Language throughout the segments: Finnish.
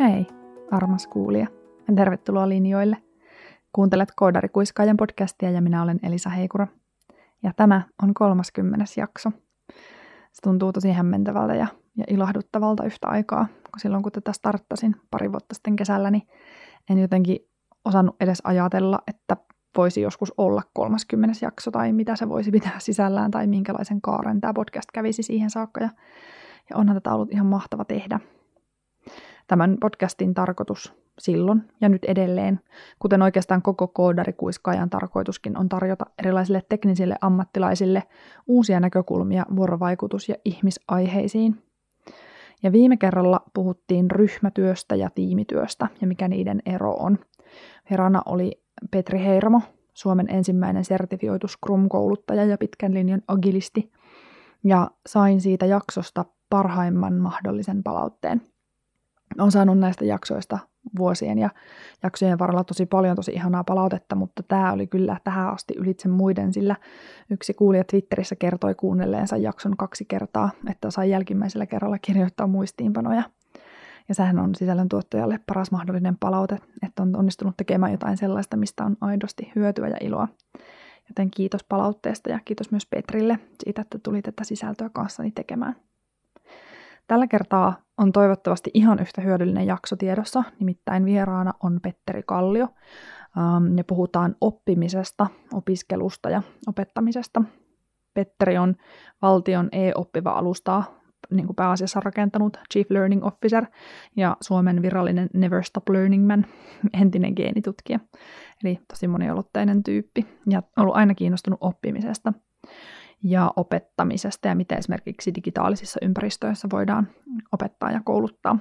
Hei, armas kuulija, ja tervetuloa linjoille. Kuuntelet Koodarikuiskaajan podcastia ja minä olen Elisa Heikura. Ja tämä on 30. jakso. Se tuntuu tosi hämmentävältä ja, ja ilahduttavalta yhtä aikaa, kun silloin kun tätä starttasin pari vuotta sitten kesällä, niin en jotenkin osannut edes ajatella, että voisi joskus olla 30 jakso tai mitä se voisi pitää sisällään tai minkälaisen kaaren tämä podcast kävisi siihen saakka. Ja, ja onhan tätä ollut ihan mahtava tehdä. Tämän podcastin tarkoitus silloin ja nyt edelleen, kuten oikeastaan koko koodarikuiskaajan tarkoituskin on tarjota erilaisille teknisille ammattilaisille uusia näkökulmia vuorovaikutus- ja ihmisaiheisiin. Ja viime kerralla puhuttiin ryhmätyöstä ja tiimityöstä ja mikä niiden ero on. Herana oli Petri Heiramo, Suomen ensimmäinen sertifioitu Scrum-kouluttaja ja pitkän linjan agilisti, ja sain siitä jaksosta parhaimman mahdollisen palautteen. Olen saanut näistä jaksoista vuosien ja jaksojen varrella tosi paljon tosi ihanaa palautetta, mutta tämä oli kyllä tähän asti ylitse muiden, sillä yksi kuulija Twitterissä kertoi kuunnelleensa jakson kaksi kertaa, että sai jälkimmäisellä kerralla kirjoittaa muistiinpanoja. Ja sehän on sisällöntuottajalle paras mahdollinen palaute, että on onnistunut tekemään jotain sellaista, mistä on aidosti hyötyä ja iloa. Joten kiitos palautteesta ja kiitos myös Petrille siitä, että tuli tätä sisältöä kanssani tekemään. Tällä kertaa on toivottavasti ihan yhtä hyödyllinen jakso tiedossa, nimittäin vieraana on Petteri Kallio, ähm, ja puhutaan oppimisesta, opiskelusta ja opettamisesta. Petteri on valtion e-oppiva alustaa niin kuin pääasiassa rakentanut Chief Learning Officer ja Suomen virallinen Never Stop Learning Man, entinen geenitutkija. Eli tosi moniolotteinen tyyppi ja ollut aina kiinnostunut oppimisesta ja opettamisesta ja miten esimerkiksi digitaalisissa ympäristöissä voidaan opettaa ja kouluttaa.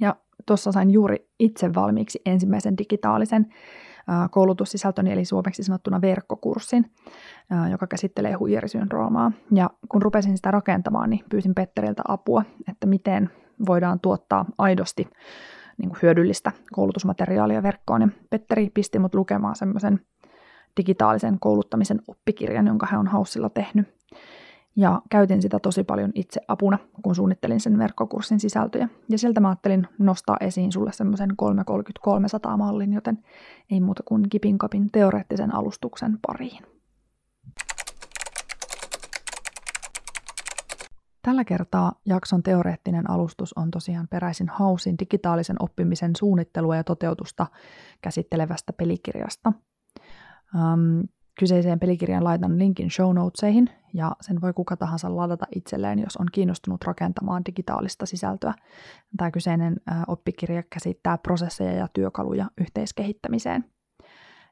Ja tuossa sain juuri itse valmiiksi ensimmäisen digitaalisen koulutussisältön, eli suomeksi sanottuna verkkokurssin, joka käsittelee huijarisyndroomaa. Ja kun rupesin sitä rakentamaan, niin pyysin Petteriltä apua, että miten voidaan tuottaa aidosti niin kuin hyödyllistä koulutusmateriaalia verkkoon. Ja Petteri pisti mut lukemaan semmoisen digitaalisen kouluttamisen oppikirjan, jonka hän on Haussilla tehnyt. Ja käytin sitä tosi paljon itse apuna, kun suunnittelin sen verkkokurssin sisältöjä. Ja sieltä mä ajattelin nostaa esiin sulle semmoisen 330-300 mallin, joten ei muuta kuin kipin kapin teoreettisen alustuksen pariin. Tällä kertaa jakson teoreettinen alustus on tosiaan peräisin Hausin digitaalisen oppimisen suunnittelua ja toteutusta käsittelevästä pelikirjasta – Um, kyseiseen pelikirjan laitan linkin show notesihin ja sen voi kuka tahansa ladata itselleen, jos on kiinnostunut rakentamaan digitaalista sisältöä. Tämä kyseinen oppikirja käsittää prosesseja ja työkaluja yhteiskehittämiseen.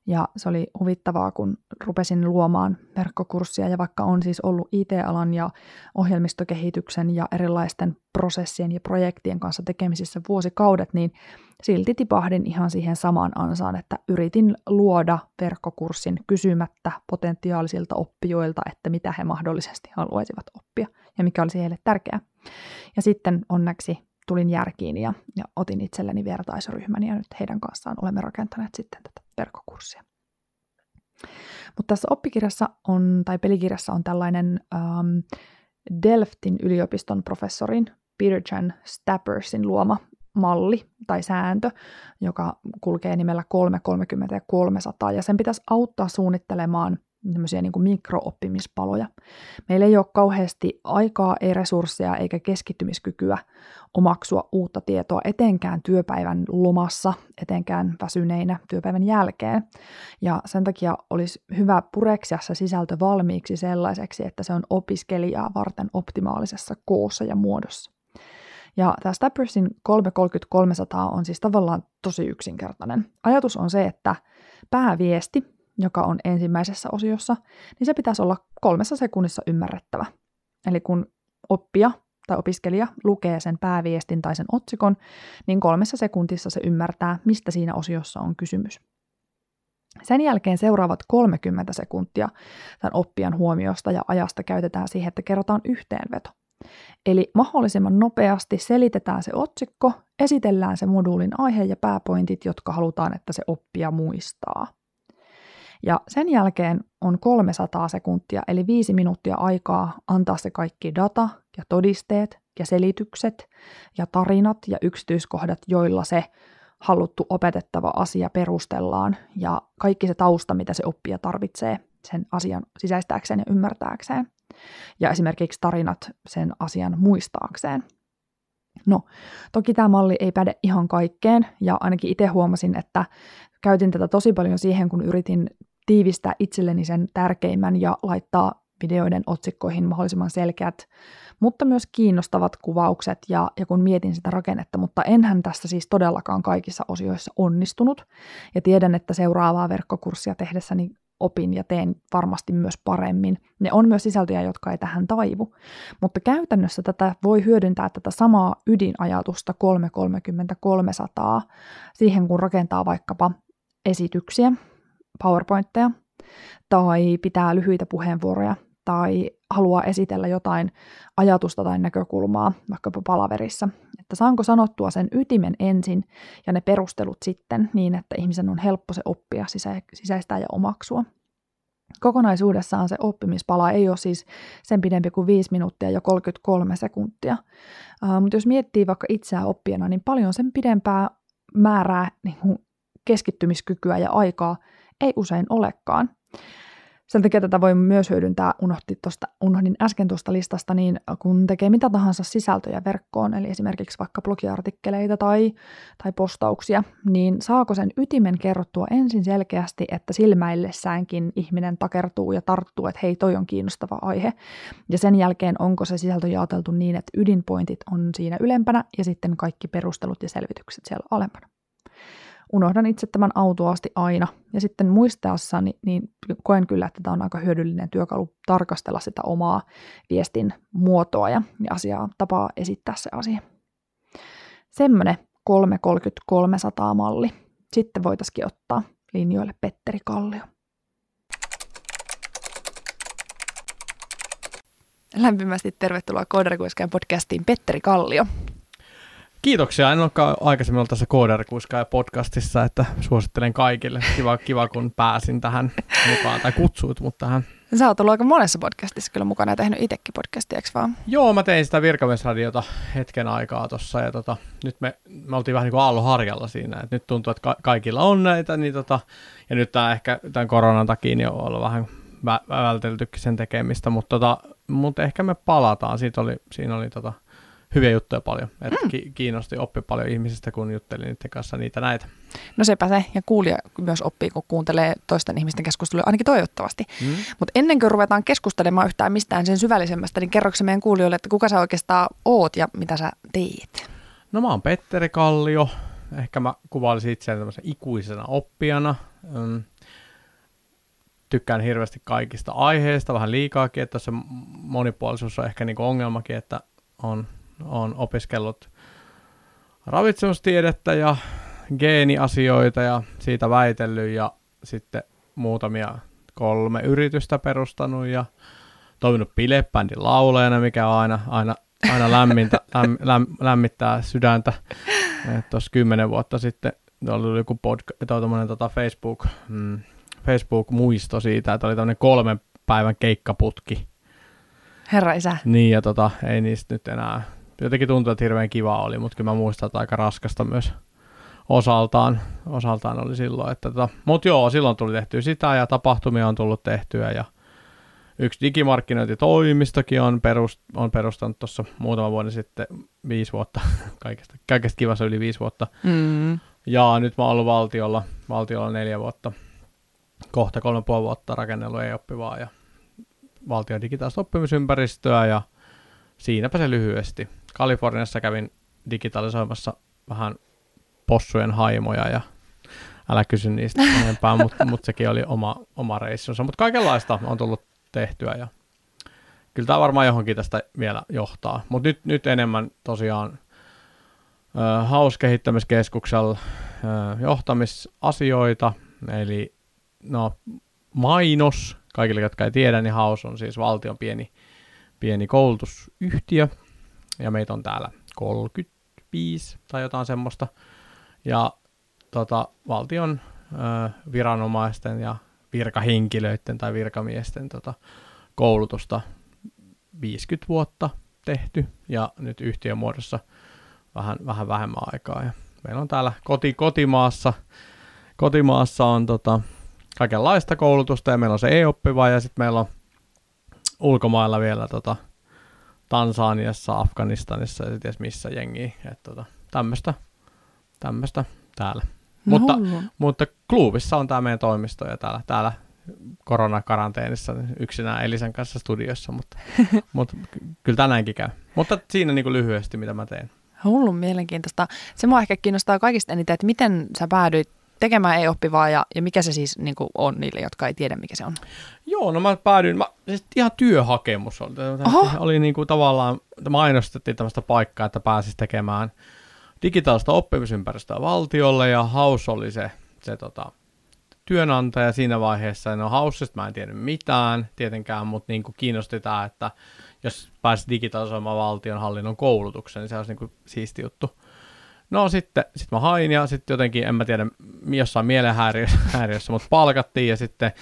Ja se oli huvittavaa, kun rupesin luomaan verkkokurssia ja vaikka on siis ollut IT-alan ja ohjelmistokehityksen ja erilaisten prosessien ja projektien kanssa tekemisissä vuosikaudet, niin silti tipahdin ihan siihen samaan ansaan, että yritin luoda verkkokurssin kysymättä potentiaalisilta oppijoilta, että mitä he mahdollisesti haluaisivat oppia ja mikä olisi heille tärkeää. Ja sitten onneksi tulin järkiin ja, ja otin itselleni vertaisryhmän ja nyt heidän kanssaan olemme rakentaneet sitten tätä verkkokurssia. Mutta tässä oppikirjassa on, tai pelikirjassa on tällainen um, Delftin yliopiston professorin Peter Chan Stappersin luoma malli tai sääntö, joka kulkee nimellä 330 ja 300, ja sen pitäisi auttaa suunnittelemaan niin kuin mikroopppimispaloja. Meillä ei ole kauheasti aikaa, ei resursseja eikä keskittymiskykyä omaksua uutta tietoa etenkään työpäivän lomassa, etenkään väsyneinä työpäivän jälkeen. Ja sen takia olisi hyvä pureksia se sisältö valmiiksi sellaiseksi, että se on opiskelijaa varten optimaalisessa koossa ja muodossa. Ja tämä Stappersin 330-300 on siis tavallaan tosi yksinkertainen. Ajatus on se, että pääviesti, joka on ensimmäisessä osiossa, niin se pitäisi olla kolmessa sekunnissa ymmärrettävä. Eli kun oppija tai opiskelija lukee sen pääviestin tai sen otsikon, niin kolmessa sekuntissa se ymmärtää, mistä siinä osiossa on kysymys. Sen jälkeen seuraavat 30 sekuntia tämän oppijan huomiosta ja ajasta käytetään siihen, että kerrotaan yhteenveto. Eli mahdollisimman nopeasti selitetään se otsikko, esitellään se moduulin aihe ja pääpointit, jotka halutaan, että se oppija muistaa. Ja sen jälkeen on 300 sekuntia, eli 5 minuuttia aikaa antaa se kaikki data ja todisteet ja selitykset ja tarinat ja yksityiskohdat, joilla se haluttu opetettava asia perustellaan ja kaikki se tausta, mitä se oppija tarvitsee sen asian sisäistääkseen ja ymmärtääkseen. Ja esimerkiksi tarinat sen asian muistaakseen. No, toki tämä malli ei päde ihan kaikkeen, ja ainakin itse huomasin, että käytin tätä tosi paljon siihen, kun yritin tiivistää itselleni sen tärkeimmän ja laittaa videoiden otsikkoihin mahdollisimman selkeät, mutta myös kiinnostavat kuvaukset ja, ja kun mietin sitä rakennetta, mutta enhän tässä siis todellakaan kaikissa osioissa onnistunut. Ja tiedän, että seuraavaa verkkokurssia tehdessäni opin ja teen varmasti myös paremmin. Ne on myös sisältöjä, jotka ei tähän taivu. Mutta käytännössä tätä voi hyödyntää tätä samaa ydinajatusta 330-300 siihen, kun rakentaa vaikkapa esityksiä, PowerPointteja, tai pitää lyhyitä puheenvuoroja, tai haluaa esitellä jotain ajatusta tai näkökulmaa vaikkapa palaverissa. Että saanko sanottua sen ytimen ensin ja ne perustelut sitten niin, että ihmisen on helppo se oppia, sisä, sisäistää ja omaksua. Kokonaisuudessaan se oppimispala ei ole siis sen pidempi kuin 5 minuuttia ja 33 sekuntia. Uh, mutta jos miettii vaikka itseään oppijana, niin paljon sen pidempää määrää niin keskittymiskykyä ja aikaa ei usein olekaan. Sen takia tätä voi myös hyödyntää, unohti tosta, unohdin äsken tuosta listasta, niin kun tekee mitä tahansa sisältöjä verkkoon, eli esimerkiksi vaikka blogiartikkeleita tai, tai postauksia, niin saako sen ytimen kerrottua ensin selkeästi, että silmäillessäänkin ihminen takertuu ja tarttuu, että hei, toi on kiinnostava aihe. Ja sen jälkeen onko se sisältö jaoteltu niin, että ydinpointit on siinä ylempänä ja sitten kaikki perustelut ja selvitykset siellä alempana unohdan itse tämän autuaasti aina. Ja sitten muistaessani, niin koen kyllä, että tämä on aika hyödyllinen työkalu tarkastella sitä omaa viestin muotoa ja, ja asiaa, tapaa esittää se asia. Semmoinen 330-300 malli. Sitten voitaisiin ottaa linjoille Petteri Kallio. Lämpimästi tervetuloa Koodarikuiskajan podcastiin Petteri Kallio. Kiitoksia. En olekaan aikaisemmin ollut tässä Koodarikuiskaa podcastissa, että suosittelen kaikille. Kiva, kiva kun pääsin tähän mukaan, tai kutsuit mut tähän. Sä oot ollut aika monessa podcastissa kyllä mukana ja tehnyt itsekin podcastia, eikö vaan? Joo, mä tein sitä virkamiesradiota hetken aikaa tuossa ja tota, nyt me, me oltiin vähän niin kuin aallonharjalla siinä, että nyt tuntuu, että ka- kaikilla on näitä, niin tota, ja nyt tämä ehkä tämän koronan takia niin on ollut vähän vä- välteltykin sen tekemistä, mutta, tota, mutta ehkä me palataan, Siitä oli, siinä oli tota, hyviä juttuja paljon. Että mm. kiinnosti, oppi paljon ihmisistä, kun juttelin niiden kanssa niitä näitä. No sepä se, ja kuulija myös oppii, kun kuuntelee toisten ihmisten keskusteluja, ainakin toivottavasti. Mm. Mutta ennen kuin ruvetaan keskustelemaan yhtään mistään sen syvällisemmästä, niin kerroksä meidän kuulijoille, että kuka sä oikeastaan oot ja mitä sä teet? No mä oon Petteri Kallio. Ehkä mä kuvailisin itseäni tämmöisen ikuisena oppijana. Mm tykkään hirveästi kaikista aiheista, vähän liikaakin, että se monipuolisuus on ehkä niinku ongelmakin, että on olen opiskellut ravitsemustiedettä ja geeniasioita ja siitä väitellyt ja sitten muutamia kolme yritystä perustanut ja toiminut bilebändin laulajana, mikä on aina, aina, aina lämmintä, läm, läm, lämmittää sydäntä. Tuossa kymmenen vuotta sitten oli joku podca- tota Facebook, mm, Facebook-muisto siitä, että oli tämmöinen kolmen päivän keikkaputki. Herra isä. Niin, ja tota, ei niistä nyt enää jotenkin tuntuu, että hirveän kiva oli, mutta kyllä mä muistan, että aika raskasta myös osaltaan, osaltaan oli silloin. Että tota, mutta joo, silloin tuli tehtyä sitä ja tapahtumia on tullut tehtyä ja yksi digimarkkinointitoimistokin on, perust, on perustanut tuossa muutama vuoden sitten, viisi vuotta, kaikesta, kaikesta kivassa yli viisi vuotta. Mm. Ja nyt mä oon ollut valtiolla, valtiolla neljä vuotta, kohta kolme puoli vuotta rakennellut ei-oppivaa ja valtion digitaalista oppimisympäristöä ja siinäpä se lyhyesti. Kaliforniassa kävin digitalisoimassa vähän possujen haimoja ja älä kysy niistä enempää, mutta mut sekin oli oma, oma reissunsa. Mutta kaikenlaista on tullut tehtyä ja kyllä tämä varmaan johonkin tästä vielä johtaa. Mutta nyt, nyt enemmän tosiaan äh, hauskehittämiskeskuksella äh, johtamisasioita, eli no mainos, kaikille jotka ei tiedä, niin Haus on siis valtion pieni, pieni koulutusyhtiö, ja meitä on täällä 35 tai jotain semmoista. Ja tota, valtion ö, viranomaisten ja virkahenkilöiden tai virkamiesten tota, koulutusta 50 vuotta tehty ja nyt yhtiömuodossa vähän, vähän vähemmän aikaa. Ja meillä on täällä koti, kotimaassa, kotimaassa on tota, kaikenlaista koulutusta ja meillä on se e-oppiva ja sitten meillä on ulkomailla vielä tota, Tansaniassa, Afganistanissa ja sitten missä jengi. Että tota, tämmöistä, tämmöistä täällä. No, mutta, hullu. mutta Kluuvissa on tämä meidän toimisto ja täällä, täällä koronakaranteenissa yksinään Elisan kanssa studiossa, mutta, mutta ky- kyllä tänäänkin käy. Mutta siinä niin kuin lyhyesti, mitä mä teen. Hullun mielenkiintoista. Se mua ehkä kiinnostaa kaikista eniten, että miten sä päädyit tekemään e-oppivaa ja, ja mikä se siis niin kuin on niille, jotka ei tiedä, mikä se on. Joo, no mä päädyin, mä, siis ihan työhakemus oli, Oho. oli niin kuin tavallaan, mainostettiin tämmöistä paikkaa, että pääsisi tekemään digitaalista oppimisympäristöä valtiolle ja Haus oli se, se tota, työnantaja siinä vaiheessa. No Hausista mä en tiennyt mitään tietenkään, mutta niin kuin kiinnosti tämä, että jos pääsisi digitalisoimaan valtionhallinnon koulutuksen, niin se olisi niin kuin siisti juttu. No sitten sit mä hain ja sitten jotenkin, en mä tiedä, jossain mielenhäiriössä, häiriössä, mutta palkattiin ja sitten,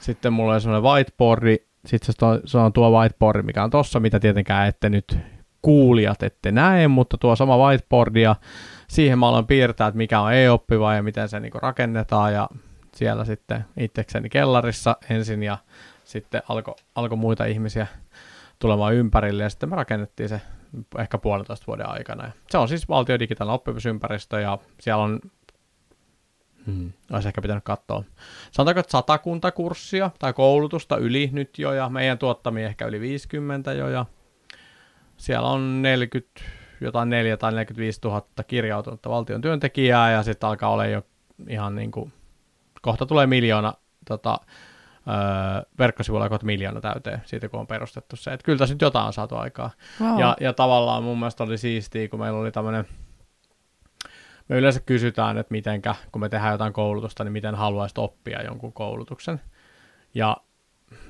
sitten mulla oli semmoinen whiteboardi, sitten se, on- se on tuo whiteboardi, mikä on tossa, mitä tietenkään ette nyt kuulijat ette näe, mutta tuo sama whiteboardi ja siihen mä aloin piirtää, että mikä on e-oppiva ja miten se niinku rakennetaan ja siellä sitten itsekseni kellarissa ensin ja sitten alkoi alko muita ihmisiä tulemaan ympärille ja sitten me rakennettiin se ehkä puolentoista vuoden aikana. Se on siis valtion digitaalinen oppimisympäristö ja siellä on, hmm, olisi ehkä pitänyt katsoa, sanotaanko, että satakunta kurssia tai koulutusta yli nyt jo ja meidän tuottamia ehkä yli 50 jo ja siellä on 40, jotain 4 tai 45 000 kirjautunutta valtion työntekijää ja sitten alkaa olla jo ihan niin kuin, kohta tulee miljoona tota, öö, verkkosivuilla kohta miljoona täyteen siitä, kun on perustettu se. Että kyllä tässä nyt jotain on saatu aikaa. Wow. Ja, ja tavallaan mun mielestä oli siistiä, kun meillä oli tämmöinen, me yleensä kysytään, että mitenkä, kun me tehdään jotain koulutusta, niin miten haluaisit oppia jonkun koulutuksen. Ja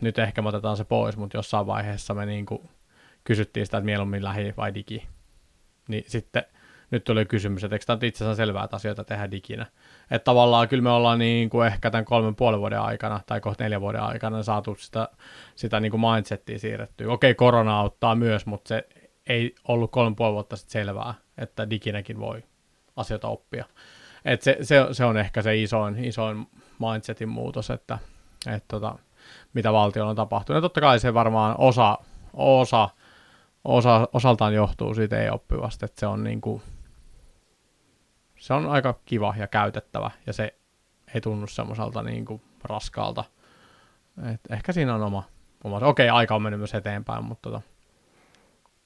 nyt ehkä me otetaan se pois, mutta jossain vaiheessa me niin kuin kysyttiin sitä, että mieluummin lähi vai digi. Niin sitten nyt tuli kysymys, että eikö tämä nyt itse asiassa selvää, että asioita tehdään diginä. Että tavallaan kyllä me ollaan niin kuin ehkä tämän kolmen puolen vuoden aikana tai kohta neljän vuoden aikana saatu sitä, sitä niin kuin mindsettiä siirrettyä. Okei, korona auttaa myös, mutta se ei ollut kolme puoli vuotta sitten selvää, että diginäkin voi asioita oppia. Et se, se, se, on ehkä se isoin, isoin mindsetin muutos, että, että tota, mitä valtiolla on tapahtunut. Ja totta kai se varmaan osa, osa, osa osaltaan johtuu siitä e-oppivasta, että se on niin kuin, se on aika kiva ja käytettävä ja se ei tunnu semmoiselta niin kuin raskaalta. Et ehkä siinä on oma, oma. Okei, aika on mennyt myös eteenpäin, mutta tota,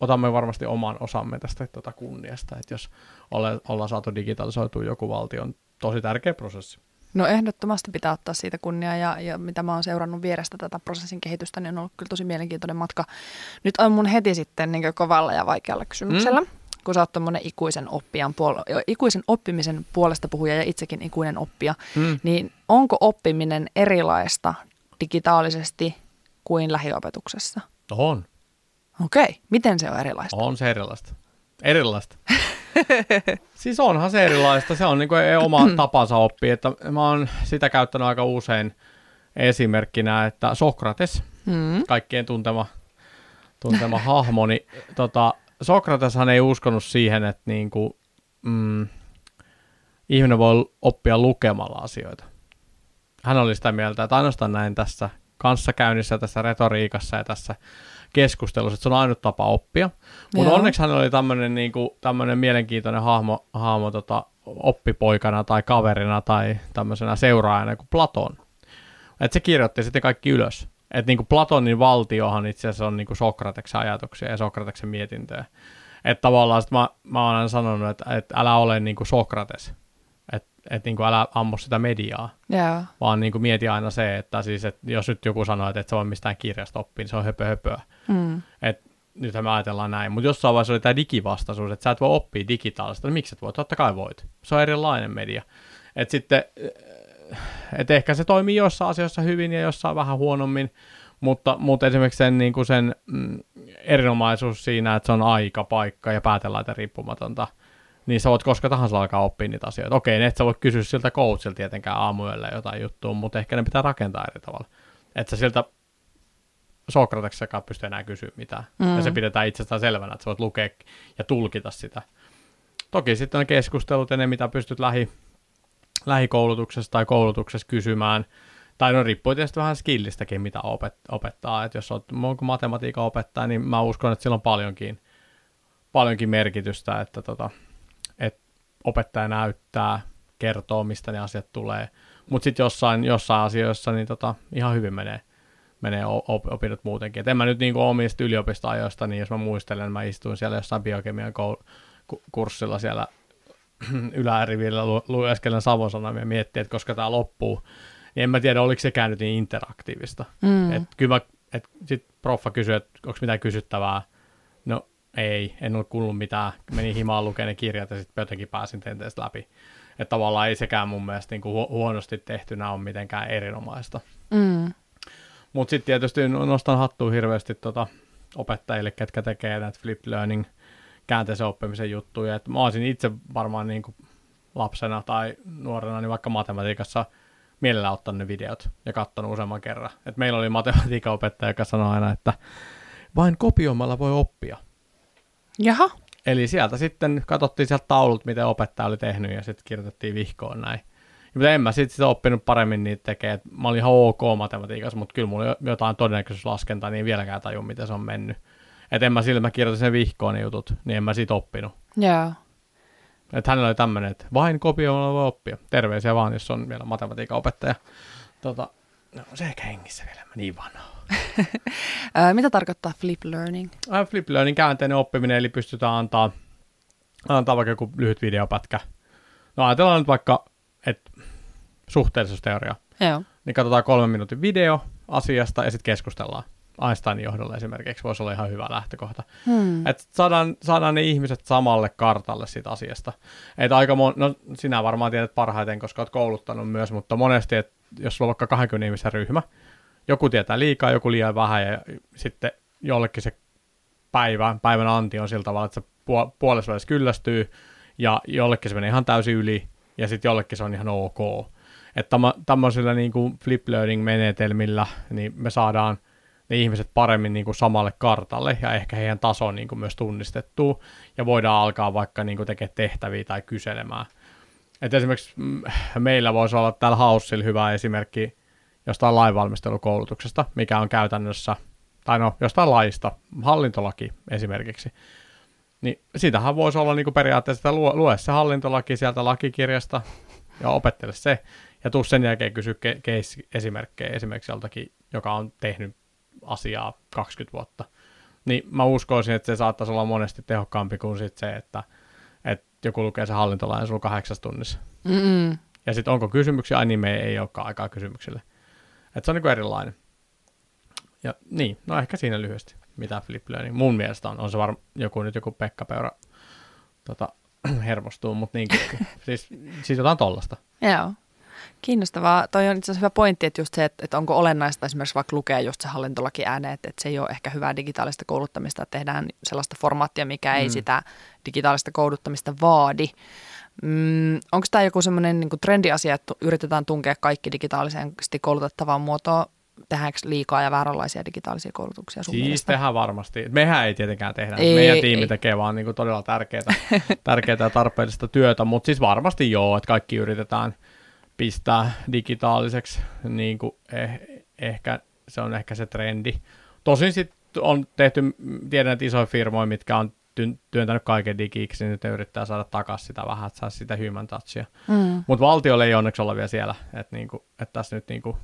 otamme varmasti oman osamme tästä tota kunniasta, että jos ole, ollaan saatu digitalisoitua joku valtion tosi tärkeä prosessi. No ehdottomasti pitää ottaa siitä kunnia ja, ja mitä mä oon seurannut vierestä tätä prosessin kehitystä, niin on ollut kyllä tosi mielenkiintoinen matka. Nyt on mun heti sitten niin kovalla ja vaikealla kysymyksellä, mm. Kun sä oot tommonen ikuisen, oppijan puol- ikuisen oppimisen puolesta puhuja ja itsekin ikuinen oppija, Mm. niin onko oppiminen erilaista digitaalisesti kuin lähiopetuksessa? On, Okei, miten se on erilaista? on se erilaista. Erilaista. siis onhan se erilaista, se on niinku oma tapansa oppia, että mä oon sitä käyttänyt aika usein esimerkkinä, että Sokrates, Mm. kaikkien tuntema, tuntema hahmo, niin tota, Sokrateshan ei uskonut siihen, että niinku, mm, ihminen voi oppia lukemalla asioita. Hän oli sitä mieltä, että ainoastaan näin tässä kanssakäynnissä, tässä retoriikassa ja tässä keskustelussa, että se on ainut tapa oppia. Mutta onneksi hän oli tämmöinen niinku, tämmönen mielenkiintoinen hahmo, hahmo tota, oppipoikana tai kaverina tai tämmöisenä seuraajana kuin Platon. Et se kirjoitti sitten kaikki ylös. Että niinku Platonin valtiohan itse asiassa on niinku Sokrateksen ajatuksia ja Sokrateksen mietintöjä. Että tavallaan sit mä, mä oon aina sanonut, että, että älä ole niinku Sokrates. Että et niinku älä ammu sitä mediaa, Joo. vaan niinku mieti aina se, että siis, et jos nyt joku sanoo, että et se voi mistään kirjasta oppia, niin se on höpö höpöä. Mm. Et nythän me ajatellaan näin, mutta jossain vaiheessa oli tämä digivastaisuus, että sä et voi oppia digitaalista. No miksi et voi? Totta kai voit. Se on erilainen media. Et sitten, et ehkä se toimii jossain asioissa hyvin ja jossain vähän huonommin, mutta, mutta esimerkiksi sen, niin kuin sen mm, erinomaisuus siinä, että se on aika, paikka ja päätelaite riippumatonta, niin sä voit koska tahansa alkaa oppia niitä asioita. Okei, ne et sä voit kysyä siltä coachilta tietenkään aamuyöllä jotain juttua, mutta ehkä ne pitää rakentaa eri tavalla. Että sä siltä Sokrateksekaan pysty enää kysyä mitään. Mm. Ja se pidetään itsestään selvänä, että sä voit lukea ja tulkita sitä. Toki sitten on keskustelut ja ne, mitä pystyt lähi, lähikoulutuksessa tai koulutuksessa kysymään. Tai no riippuu tietysti vähän skillistäkin, mitä opet, opettaa. että jos olet matematiikan opettaja, niin mä uskon, että sillä on paljonkin, paljonkin merkitystä, että, tota, että opettaja näyttää, kertoo, mistä ne asiat tulee. Mutta sitten jossain, jossain asioissa niin tota, ihan hyvin menee, menee op- opinnot muutenkin. Et en mä nyt niin omista yliopistoajoista, niin jos mä muistelen, mä istuin siellä jossain biokemian koul- kurssilla siellä ylärivillä lu- lueskelen Savon ja miettii, että koska tämä loppuu, niin en mä tiedä, oliko sekään nyt niin interaktiivista. Mm. Et kyllä mä, et sit proffa kysyi, että onko mitään kysyttävää. No ei, en ole kuullut mitään. Menin himaan lukemaan ne kirjat ja sitten jotenkin pääsin tenteestä läpi. Että tavallaan ei sekään mun mielestä niin kuin hu- huonosti tehtynä ole mitenkään erinomaista. Mm. Mutta sitten tietysti nostan hattua hirveästi tota opettajille, ketkä tekee näitä flip learning käänteisen oppimisen juttuja. Et mä olisin itse varmaan niin kuin lapsena tai nuorena niin vaikka matematiikassa mielellä ottanut ne videot ja katsonut useamman kerran. Et meillä oli matematiikan opettaja, joka sanoi aina, että vain kopioimalla voi oppia. Jaha. Eli sieltä sitten katsottiin sieltä taulut, miten opettaja oli tehnyt ja sitten kirjoitettiin vihkoon näin. Mutta en mä sitten sitä oppinut paremmin niitä tekee. Mä olin ihan ok matematiikassa, mutta kyllä mulla oli jotain todennäköisyyslaskentaa, niin vieläkään taju, miten se on mennyt. Että en mä sillä, mä kirjoitin sen vihkoon ne jutut, niin en mä siitä oppinut. Joo. Että hänellä oli tämmöinen, että vain kopioimalla voi oppia. Terveisiä vaan, jos on vielä matematiikan opettaja. Tota, no, se ehkä hengissä vielä, mä niin vanha. Mitä tarkoittaa flip learning? Flip learning käänteinen oppiminen, eli pystytään antaa, antaa vaikka joku lyhyt videopätkä. No ajatellaan nyt vaikka, että suhteellisuusteoria. Joo. Niin katsotaan kolmen minuutin video asiasta ja sitten keskustellaan. Einsteinin johdolla esimerkiksi voisi olla ihan hyvä lähtökohta. Hmm. Että saadaan, saadaan ne ihmiset samalle kartalle siitä asiasta. Että aika mon, no sinä varmaan tiedät parhaiten, koska olet kouluttanut myös, mutta monesti, että jos sulla on vaikka 20 ihmisen ryhmä, joku tietää liikaa, joku liian vähän ja sitten jollekin se päivä, päivän anti on sillä tavalla, että se puolessa välissä kyllästyy ja jollekin se menee ihan täysin yli ja sitten jollekin se on ihan ok. Että tämmöisillä niin kuin flip learning menetelmillä niin me saadaan ne ihmiset paremmin niin kuin samalle kartalle ja ehkä heidän taso niin kuin myös tunnistettua ja voidaan alkaa vaikka niin kuin tekemään tehtäviä tai kyselemään. Et esimerkiksi mm, meillä voisi olla täällä Haussilla hyvä esimerkki jostain lainvalmistelukoulutuksesta, mikä on käytännössä, tai no jostain laista, hallintolaki esimerkiksi. Niin sitähän voisi olla niin kuin periaatteessa, että lue, se hallintolaki sieltä lakikirjasta ja opettele se, ja tuu sen jälkeen kysy case-esimerkkejä esimerkiksi joltakin, joka on tehnyt asiaa 20 vuotta. Niin mä uskoisin, että se saattaisi olla monesti tehokkaampi kuin sit se, että, että joku lukee se hallintolain sulla kahdeksas tunnissa. Mm-mm. Ja sitten onko kysymyksiä? Ai niin, me ei olekaan aikaa kysymyksille. Että se on niin erilainen. Ja niin, no ehkä siinä lyhyesti, mitä flip learning mun mielestä on. On se varmaan joku nyt joku Pekka Peura tota, hermostuu, mutta niin, siis, siis jotain tollasta. Joo. Kiinnostavaa. Toi on itse asiassa hyvä pointti, että just se, että, että onko olennaista esimerkiksi vaikka lukea just se hallintolaki ääneen, että, että se ei ole ehkä hyvää digitaalista kouluttamista, että tehdään sellaista formaattia, mikä mm. ei sitä digitaalista kouluttamista vaadi. Mm, onko tämä joku semmoinen niin trendiasia, että yritetään tunkea kaikki digitaalisesti koulutettavaan muotoon? Tehdäänkö liikaa ja vääränlaisia digitaalisia koulutuksia sun Siis mielestä? tehdään varmasti. Mehän ei tietenkään tehdä. Ei, Meidän tiimi ei. tekee vaan niin kuin todella tärkeää, tärkeää ja tarpeellista työtä, mutta siis varmasti joo, että kaikki yritetään – pistää digitaaliseksi, niin kuin eh, ehkä, se on ehkä se trendi. Tosin sitten on tehty, tiedän, että isoja firmoja, mitkä on työntänyt kaiken digiksi, niin nyt ne yrittää saada takaisin sitä vähän, että saisi sitä human touchia. Mm. Mutta valtiolle ei onneksi olla vielä siellä, että, niinku, että tässä nyt niinku,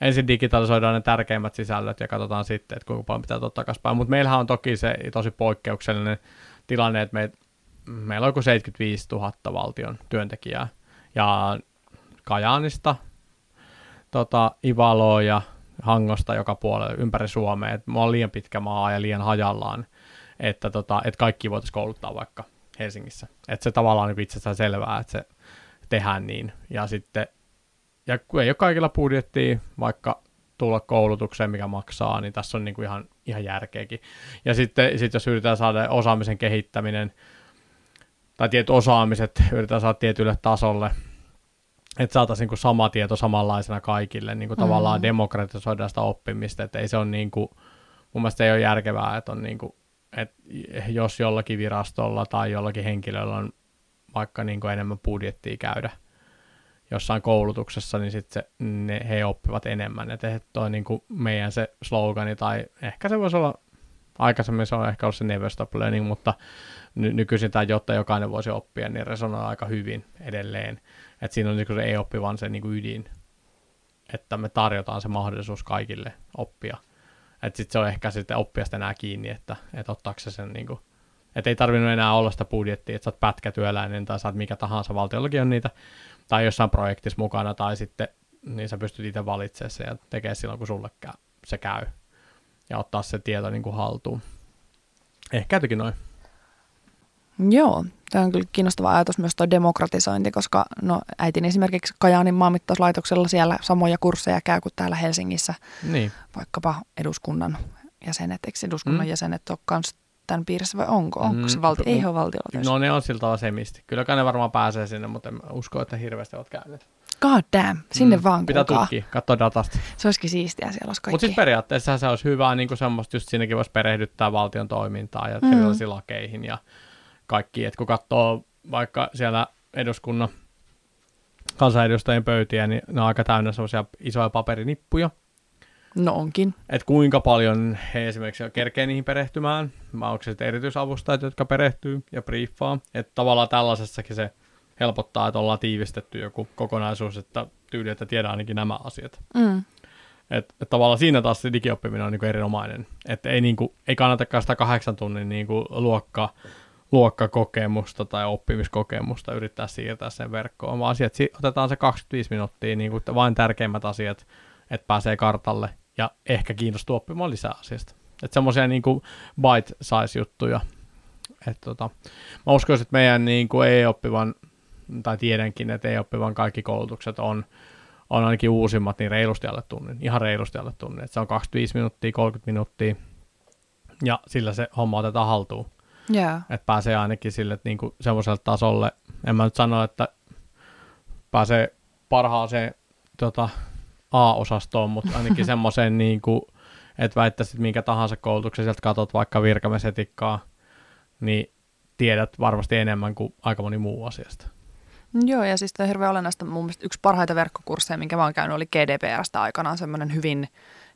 ensin digitalisoidaan ne tärkeimmät sisällöt ja katsotaan sitten, että kuinka paljon pitää tuottaa takaisin Mutta meillähän on toki se tosi poikkeuksellinen tilanne, että me, meillä on joku 75 000 valtion työntekijää, ja Kajaanista, tota, Ivaloa ja Hangosta joka puolelle ympäri Suomea. Et mä oon liian pitkä maa ja liian hajallaan, että tota, et kaikki voitaisiin kouluttaa vaikka Helsingissä. Että se tavallaan on itsestään selvää, että se tehdään niin. Ja sitten, ja kun ei ole kaikilla budjettia, vaikka tulla koulutukseen, mikä maksaa, niin tässä on niin kuin ihan, ihan järkeäkin. Ja sitten sit jos yritetään saada osaamisen kehittäminen, tai tietyt osaamiset yritetään saada tietylle tasolle, että saataisiin niin sama tieto samanlaisena kaikille, niin kuin mm. tavallaan demokratisoida sitä oppimista, että ei se on niin kuin, mun mielestä ei ole järkevää, että on niin kuin, että jos jollakin virastolla tai jollakin henkilöllä on vaikka niin kuin enemmän budjettia käydä jossain koulutuksessa, niin sitten ne, he oppivat enemmän. Että toi niin kuin meidän se slogani, tai ehkä se voisi olla, aikaisemmin se on ehkä ollut se never stop learning, mutta ny- nykyisin tämä, jotta jokainen voisi oppia, niin resonoi aika hyvin edelleen. Että siinä on niin se ei-oppivan se niin kuin ydin, että me tarjotaan se mahdollisuus kaikille oppia. Että sitten se on ehkä sitten oppijasta enää kiinni, että, että ottaako se sen niin kuin, että ei tarvinnut enää olla sitä budjettia, että sä oot pätkätyöläinen tai sä oot mikä tahansa, valtiollakin on niitä, tai jossain projektissa mukana, tai sitten niin sä pystyt itse valitsemaan se ja tekemään silloin, kun sulle käy, se käy, ja ottaa se tieto niin kuin haltuun. Ehkä jotenkin noin. Joo, tämä on kyllä kiinnostava ajatus myös tuo demokratisointi, koska no, äitin esimerkiksi Kajaanin maanmittauslaitoksella siellä samoja kursseja käy kuin täällä Helsingissä. Niin. Vaikkapa eduskunnan jäsenet, eikö eduskunnan mm. jäsenet ole myös tämän piirissä vai onko? Onko se mm, valtio? Ei ole valtiolla. No ne on siltä asemisti. Kyllä ne varmaan pääsee sinne, mutta en usko, että hirveästi olet käynyt. God damn, sinne mm, vaan Pitää kukaan. tutkia, katsoa datasta. Se olisikin siistiä, siellä olisi kaikki. Mutta siis periaatteessa se olisi hyvä, niin kuin semmoista, just siinäkin voisi perehdyttää valtion toimintaa ja mm. erilaisiin lakeihin ja kaikki. Että kun katsoo vaikka siellä eduskunnan kansanedustajien pöytiä, niin ne on aika täynnä semmoisia isoja paperinippuja, No onkin. Että kuinka paljon he esimerkiksi kerkee niihin perehtymään, vai onko se erityisavustajat, jotka perehtyy ja briefaa. Että tavallaan tällaisessakin se helpottaa, että ollaan tiivistetty joku kokonaisuus, että tyyli, että tiedään ainakin nämä asiat. Mm. Et, et tavallaan siinä taas se digioppiminen on niinku erinomainen. Että ei, niinku, ei kannatakaan sitä kahdeksan tunnin niinku luokka, luokkakokemusta tai oppimiskokemusta yrittää siirtää sen verkkoon, vaan asiat, otetaan se 25 minuuttia, niinku, vain tärkeimmät asiat, että pääsee kartalle ja ehkä kiinnostuu oppimaan lisää asiasta. Että semmoisia niin bite-size-juttuja. Että tota, mä uskoisin, että meidän niin kuin ei-oppivan, tai tiedänkin, että ei-oppivan kaikki koulutukset on, on ainakin uusimmat, niin reilusti alle tunnin, ihan reilusti alle tunnin. Että se on 25 minuuttia, 30 minuuttia, ja sillä se homma otetaan haltuun. Yeah. Että pääsee ainakin sille että niinku semmoiselle tasolle, en mä nyt sano, että pääsee parhaaseen tota, A-osastoon, mutta ainakin semmoiseen, niin kuin, että väittäisit minkä tahansa koulutuksen, sieltä katot vaikka virkamesetikkaa, niin tiedät varmasti enemmän kuin aika moni muu asiasta. Joo, ja siis tämä on hirveän olennaista. Mun mielestä yksi parhaita verkkokursseja, minkä mä oon käynyt, oli GDPRstä aikanaan semmoinen hyvin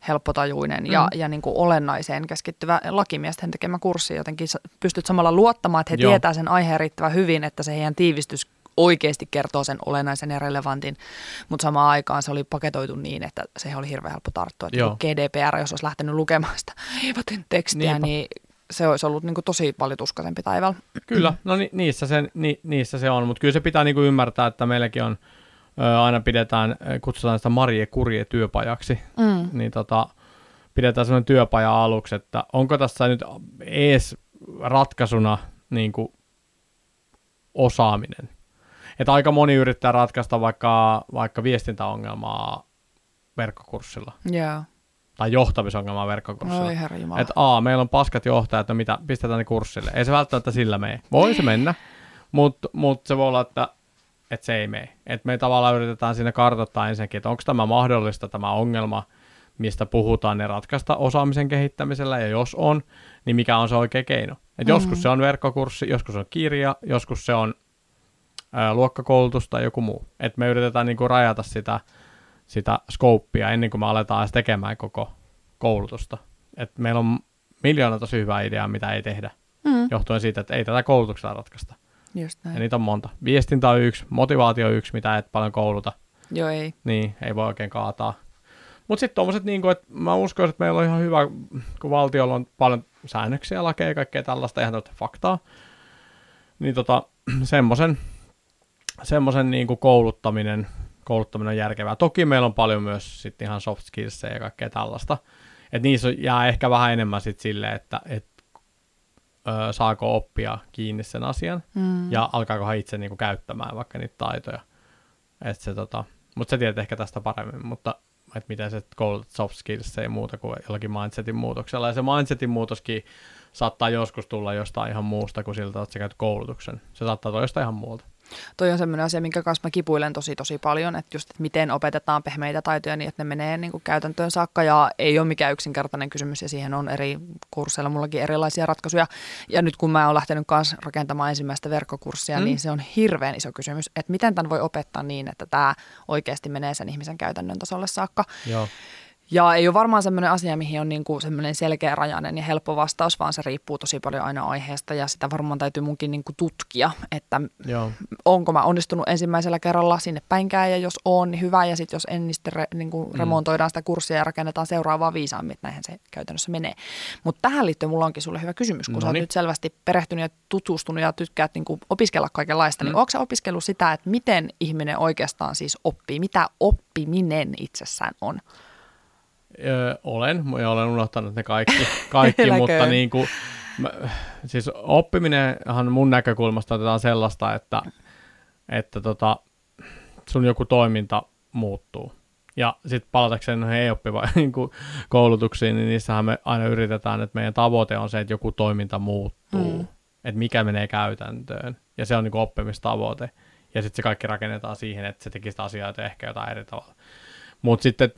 helppotajuinen mm. ja, ja niin kuin olennaiseen keskittyvä lakimiesten tekemä kurssi. Jotenkin pystyt samalla luottamaan, että he Joo. tietää sen aiheen riittävän hyvin, että se heidän tiivistys oikeasti kertoo sen olennaisen ja relevantin, mutta samaan aikaan se oli paketoitu niin, että se oli hirveän helppo tarttua. Että. GDPR, jos olisi lähtenyt lukemaan sitä Evatin tekstiä, Niinpä. niin se olisi ollut niin kuin tosi paljon tuskaisempi taivaalla. Kyllä, no ni, niissä, se, ni, niissä se on, mutta kyllä se pitää niin kuin ymmärtää, että meilläkin on, aina pidetään, kutsutaan sitä Marie Kurje työpajaksi, mm. niin tota, pidetään sellainen työpaja aluksi, että onko tässä nyt ees ratkaisuna niin kuin osaaminen. Että aika moni yrittää ratkaista vaikka, vaikka viestintäongelmaa verkkokurssilla. Yeah. Tai johtamisongelmaa verkkokurssilla. Oi herra Jumala. Että a, meillä on paskat johtajat, no mitä, pistetään ne kurssille. Ei se välttämättä sillä mene. Voi se mennä, mutta mut se voi olla, että, että se ei mene. Että me tavallaan yritetään siinä kartoittaa ensinnäkin, että onko tämä mahdollista, tämä ongelma, mistä puhutaan, ne ratkaista osaamisen kehittämisellä, ja jos on, niin mikä on se oikea keino. Et mm. Joskus se on verkkokurssi, joskus on kirja, joskus se on ää, luokkakoulutus tai joku muu. Et me yritetään niinku rajata sitä, sitä scopea ennen kuin me aletaan edes tekemään koko koulutusta. Et meillä on miljoona tosi hyvää ideaa, mitä ei tehdä, mm. johtuen siitä, että ei tätä koulutuksella ratkaista. Just näin. Ja niitä on monta. Viestintä on yksi, motivaatio on yksi, mitä et paljon kouluta. Joo, ei. Niin, ei voi oikein kaataa. Mutta sitten tuommoiset, niin että mä uskon, että meillä on ihan hyvä, kun valtiolla on paljon säännöksiä, lakeja ja kaikkea tällaista, ihan faktaa, niin tota, semmoisen semmoisen niin kuin kouluttaminen, kouluttaminen on järkevää. Toki meillä on paljon myös sitten ihan soft skills ja kaikkea tällaista. Et niissä jää ehkä vähän enemmän sitten silleen, että et, ö, saako oppia kiinni sen asian mm. ja alkaako itse niin kuin, käyttämään vaikka niitä taitoja. Et se, tota, mutta se tiedät ehkä tästä paremmin, mutta että miten se koulutat soft skills ei muuta kuin jollakin mindsetin muutoksella. Ja se mindsetin muutoskin saattaa joskus tulla jostain ihan muusta kuin siltä, että sä käyt koulutuksen. Se saattaa tulla jostain ihan muuta. Toi on sellainen asia, minkä kanssa mä kipuilen tosi tosi paljon, että just, että miten opetetaan pehmeitä taitoja niin, että ne menee niin kuin käytäntöön saakka ja ei ole mikään yksinkertainen kysymys ja siihen on eri kursseilla mullakin erilaisia ratkaisuja. Ja nyt kun mä oon lähtenyt kanssa rakentamaan ensimmäistä verkkokurssia, mm. niin se on hirveän iso kysymys, että miten tämän voi opettaa niin, että tämä oikeasti menee sen ihmisen käytännön tasolle saakka. Joo. Ja ei ole varmaan semmoinen asia, mihin on niin kuin semmoinen selkeä rajainen ja helppo vastaus, vaan se riippuu tosi paljon aina aiheesta ja sitä varmaan täytyy munkin niin kuin tutkia, että Joo. onko mä onnistunut ensimmäisellä kerralla sinne päinkään ja jos on, niin hyvä ja sitten jos en, niin sitten re, niin kuin mm. remontoidaan sitä kurssia ja rakennetaan seuraavaa viisaammin, että näinhän se käytännössä menee. Mutta tähän liittyen mulla onkin sulle hyvä kysymys, kun no sä oot nyt selvästi perehtynyt ja tutustunut ja tykkäät niin kuin opiskella kaikenlaista, niin mm. niin onko sä opiskellut sitä, että miten ihminen oikeastaan siis oppii, mitä oppiminen itsessään on? Öö, olen, ja olen unohtanut ne kaikki, kaikki mutta niin kuin, mä, siis oppiminenhan mun näkökulmasta otetaan sellaista, että, että tota, sun joku toiminta muuttuu. Ja sitten palatakseen noihin ei-oppiva niin koulutuksiin, niin niissähän me aina yritetään, että meidän tavoite on se, että joku toiminta muuttuu, mm. että mikä menee käytäntöön, ja se on niin oppimistavoite. Ja sitten se kaikki rakennetaan siihen, että se tekisi asioita ehkä jotain eri tavalla. Mutta sitten,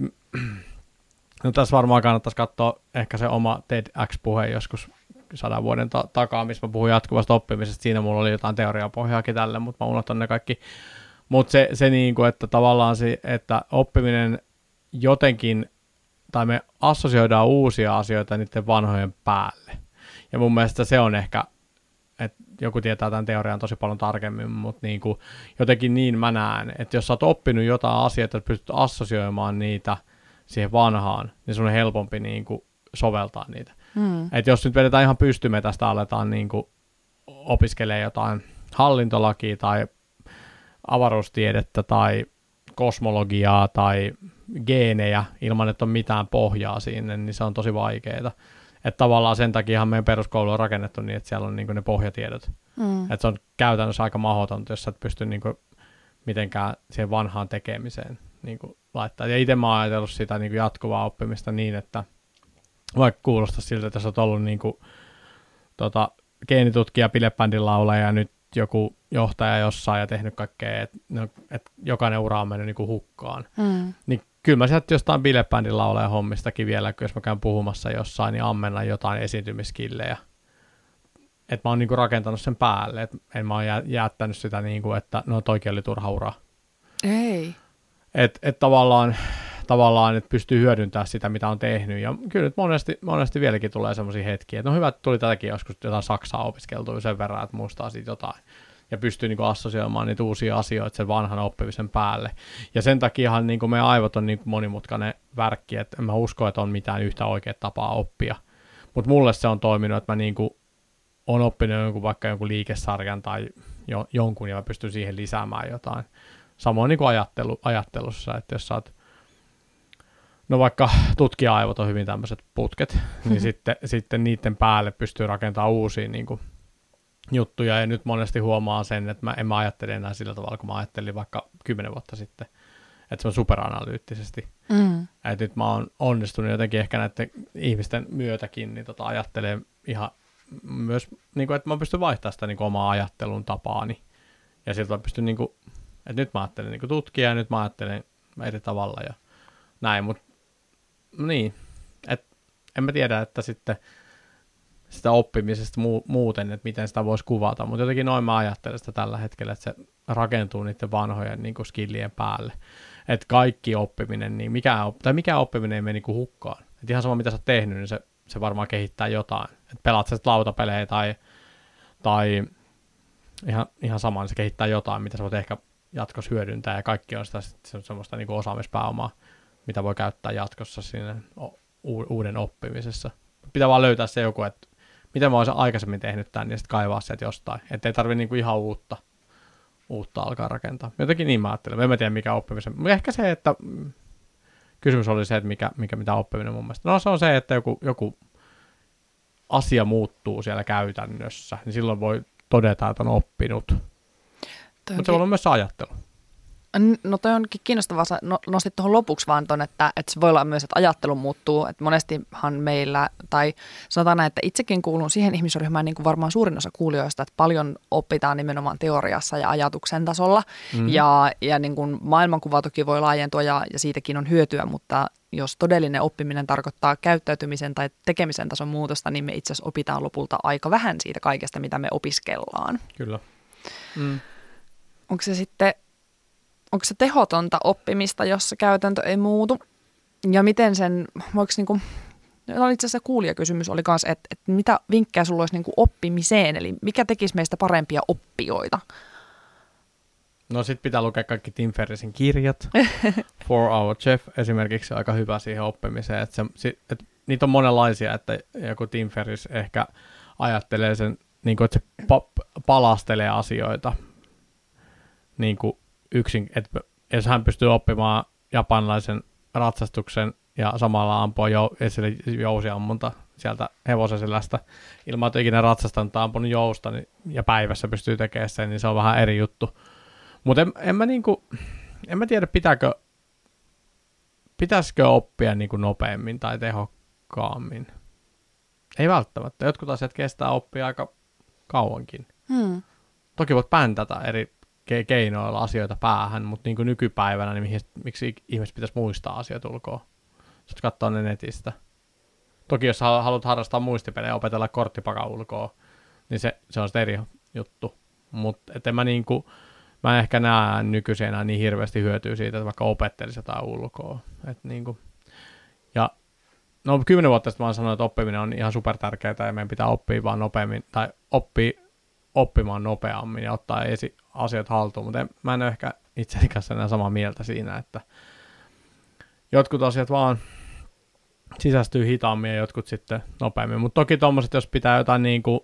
No tässä varmaan kannattaisi katsoa ehkä se oma TEDx-puhe joskus sadan vuoden ta- takaa, missä mä puhuin jatkuvasta oppimisesta. Siinä mulla oli jotain teoriapohjaakin tälle, mutta mä unohtan ne kaikki. Mutta se, se niin kuin, että tavallaan se, että oppiminen jotenkin, tai me assosioidaan uusia asioita niiden vanhojen päälle. Ja mun mielestä se on ehkä, että joku tietää tämän teorian tosi paljon tarkemmin, mutta niin kuin, jotenkin niin mä näen, että jos sä oot oppinut jotain asioita, että pystyt assosioimaan niitä – siihen vanhaan, niin sun on helpompi niin kuin soveltaa niitä. Mm. Et jos nyt vedetään ihan pystymetästä, aletaan niin kuin opiskelemaan jotain hallintolakia tai avaruustiedettä tai kosmologiaa tai geenejä ilman, että on mitään pohjaa sinne, niin se on tosi vaikeaa. Että tavallaan sen takia meidän peruskoulu on rakennettu niin, että siellä on niin ne pohjatiedot. Mm. Että se on käytännössä aika mahdotonta, jos sä et pysty niin mitenkään siihen vanhaan tekemiseen niin kuin laittaa. Ja itse mä oon ajatellut sitä niin kuin jatkuvaa oppimista niin, että vaikka kuulostaa siltä, että sä oot ollut niin kuin, tota, geenitutkija, pilebändin laulaja ja nyt joku johtaja jossain ja tehnyt kaikkea, että no, et jokainen ura on mennyt niin kuin hukkaan. Mm. Niin kyllä mä sieltä jostain bilebändin laulaja hommistakin vielä, jos mä käyn puhumassa jossain, niin ammenna jotain esiintymiskillejä. Että mä oon niinku rakentanut sen päälle, että en mä oon jättänyt sitä niinku, että no toikin oli turha ura. Ei. Että et tavallaan, tavallaan että pystyy hyödyntämään sitä, mitä on tehnyt. Ja kyllä nyt monesti, monesti vieläkin tulee sellaisia hetkiä, että no hyvä, että tuli tätäkin joskus jotain Saksaa opiskeltua sen verran, että muistaa siitä jotain. Ja pystyy niin assosioimaan niitä uusia asioita sen vanhan oppimisen päälle. Ja sen takiahan niin meidän aivot on niin monimutkainen värkki, että en mä usko, että on mitään yhtä oikeaa tapaa oppia. Mutta mulle se on toiminut, että mä niin kuin on oppinut jonkun, vaikka jonkun liikesarjan tai jo, jonkun, ja mä pystyn siihen lisäämään jotain. Samoin niin kuin ajattelu, ajattelussa, että jos sä oot, no vaikka tutkija-aivot on hyvin tämmöiset putket, niin sitten, sitten niiden päälle pystyy rakentamaan uusia niin kuin, juttuja, ja nyt monesti huomaa sen, että mä en mä ajattele enää sillä tavalla, kun mä ajattelin vaikka kymmenen vuotta sitten, että se on superanalyyttisesti. Mm. Että nyt mä oon onnistunut jotenkin ehkä näiden ihmisten myötäkin, niin tota ajattelee ihan myös, niin kuin, että mä pystyn vaihtamaan sitä niin kuin, omaa ajattelun tapaani. Ja siltä mä pystyn niin kuin, et nyt mä ajattelen niin tutkia ja nyt mä ajattelen eri tavalla ja näin, mutta niin, et en mä tiedä, että sitten sitä oppimisesta mu- muuten, että miten sitä voisi kuvata, mutta jotenkin noin mä ajattelen sitä tällä hetkellä, että se rakentuu niiden vanhojen niin kuin skillien päälle. Että kaikki oppiminen, niin mikä, tai mikä oppiminen ei mene niin hukkaan. Et ihan sama mitä sä oot tehnyt, niin se, se varmaan kehittää jotain. Et pelaat sä lautapelejä tai, tai ihan, ihan sama, niin se kehittää jotain, mitä sä voit ehkä jatkossa hyödyntää ja kaikki on sitä on semmoista niin kuin osaamispääomaa, mitä voi käyttää jatkossa siinä uuden oppimisessa. Pitää vaan löytää se joku, että miten mä olisin aikaisemmin tehnyt tämän ja sitten kaivaa sieltä jostain, ettei tarvi niin kuin ihan uutta, uutta alkaa rakentaa. Jotenkin niin mä ajattelen. En mä tiedä mikä oppimisen. Ehkä se, että mm, kysymys oli se, että mikä, mikä mitä oppiminen mun mielestä. No se on se, että joku, joku asia muuttuu siellä käytännössä, niin silloin voi todeta, että on oppinut. Mutta se on myös ajattelu. No toi onkin kiinnostavaa, sä no, nostit tuohon lopuksi vaan ton, että, että se voi olla myös, että ajattelu muuttuu, että monestihan meillä, tai sanotaan näin, että itsekin kuulun siihen ihmisryhmään niin kuin varmaan suurin osa kuulijoista, että paljon opitaan nimenomaan teoriassa ja ajatuksen tasolla, mm-hmm. ja, ja niin kuin maailmankuva toki voi laajentua ja, ja siitäkin on hyötyä, mutta jos todellinen oppiminen tarkoittaa käyttäytymisen tai tekemisen tason muutosta, niin me itse asiassa opitaan lopulta aika vähän siitä kaikesta, mitä me opiskellaan. Kyllä. Mm. Onko se sitten onko se tehotonta oppimista, jossa käytäntö ei muutu? Ja miten sen, voiko niin kuin, no itse asiassa kuulijakysymys oli myös, että, että mitä vinkkejä sulla olisi niin kuin oppimiseen, eli mikä tekisi meistä parempia oppijoita? No sit pitää lukea kaikki Tim Ferrisin kirjat. For Our Chef esimerkiksi aika hyvä siihen oppimiseen. Että se, että niitä on monenlaisia, että joku Tim Ferris ehkä ajattelee sen, niin kuin, että se pa- palastelee asioita niin kuin yksin, että jos hän pystyy oppimaan japanlaisen ratsastuksen ja samalla ampua jo, esille jousiammunta sieltä hevosen selästä ilman, että ikinä ratsastanut tai ampunut jousta niin, ja päivässä pystyy tekemään sen, niin se on vähän eri juttu. Mutta en, en, mä niinku, en mä tiedä, pitääkö, pitäisikö oppia niinku nopeammin tai tehokkaammin. Ei välttämättä. Jotkut asiat kestää oppia aika kauankin. Hmm. Toki voit päntätä eri ke- keinoilla asioita päähän, mutta niin kuin nykypäivänä, niin mihin, miksi ihmiset pitäisi muistaa asioita ulkoa? Sitten katsoa ne netistä. Toki jos haluat harrastaa muistipelejä ja opetella korttipaka ulkoa, niin se, se on sitten eri juttu. Mutta mä niinku, mä en ehkä näe nykyisin enää niin hirveästi hyötyä siitä, että vaikka opettelisi jotain ulkoa. Et niinku, ja no kymmenen vuotta sitten mä sanoin, että oppiminen on ihan super tärkeää ja meidän pitää oppia vaan nopeammin, tai oppia oppimaan nopeammin ja ottaa esi- asiat haltuun, mutta en, mä en ole ehkä itseni kanssa enää samaa mieltä siinä, että jotkut asiat vaan sisästyy hitaammin ja jotkut sitten nopeammin, mutta toki tuommoiset, jos pitää jotain niin kuin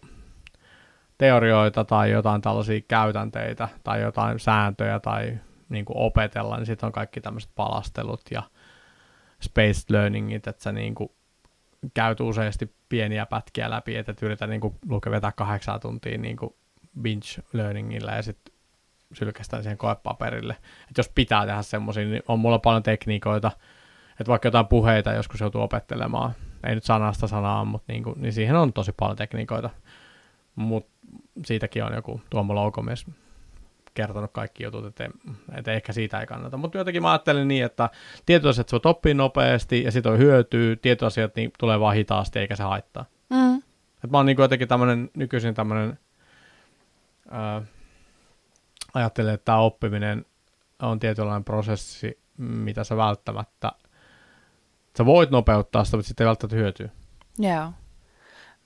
teorioita tai jotain tällaisia käytänteitä tai jotain sääntöjä tai niin kuin opetella, niin sitten on kaikki tämmöiset palastelut ja spaced learningit, että sä niin kuin käyt useasti pieniä pätkiä läpi, että yrität niin kuin vetää kahdeksan tuntia niin kuin binge learningillä ja sitten sylkästään siihen koepaperille. Et jos pitää tehdä semmoisia, niin on mulla paljon tekniikoita, että vaikka jotain puheita joskus joutuu opettelemaan, ei nyt sanasta sanaa, mutta niin, kuin, niin siihen on tosi paljon tekniikoita. Mutta siitäkin on joku Tuomo Loukomies kertonut kaikki jutut, että, että ehkä siitä ei kannata. Mutta jotenkin mä ajattelen niin, että tietyt asiat voit oppia nopeasti ja sitten on hyötyä, tietyt asiat niin tulee vaan hitaasti eikä se haittaa. Mm. Et mä oon niin jotenkin tämmöinen nykyisin tämmöinen ajattelen, että tämä oppiminen on tietynlainen prosessi, mitä sä välttämättä, sä voit nopeuttaa sitä, mutta sitten ei välttämättä hyötyä. Joo.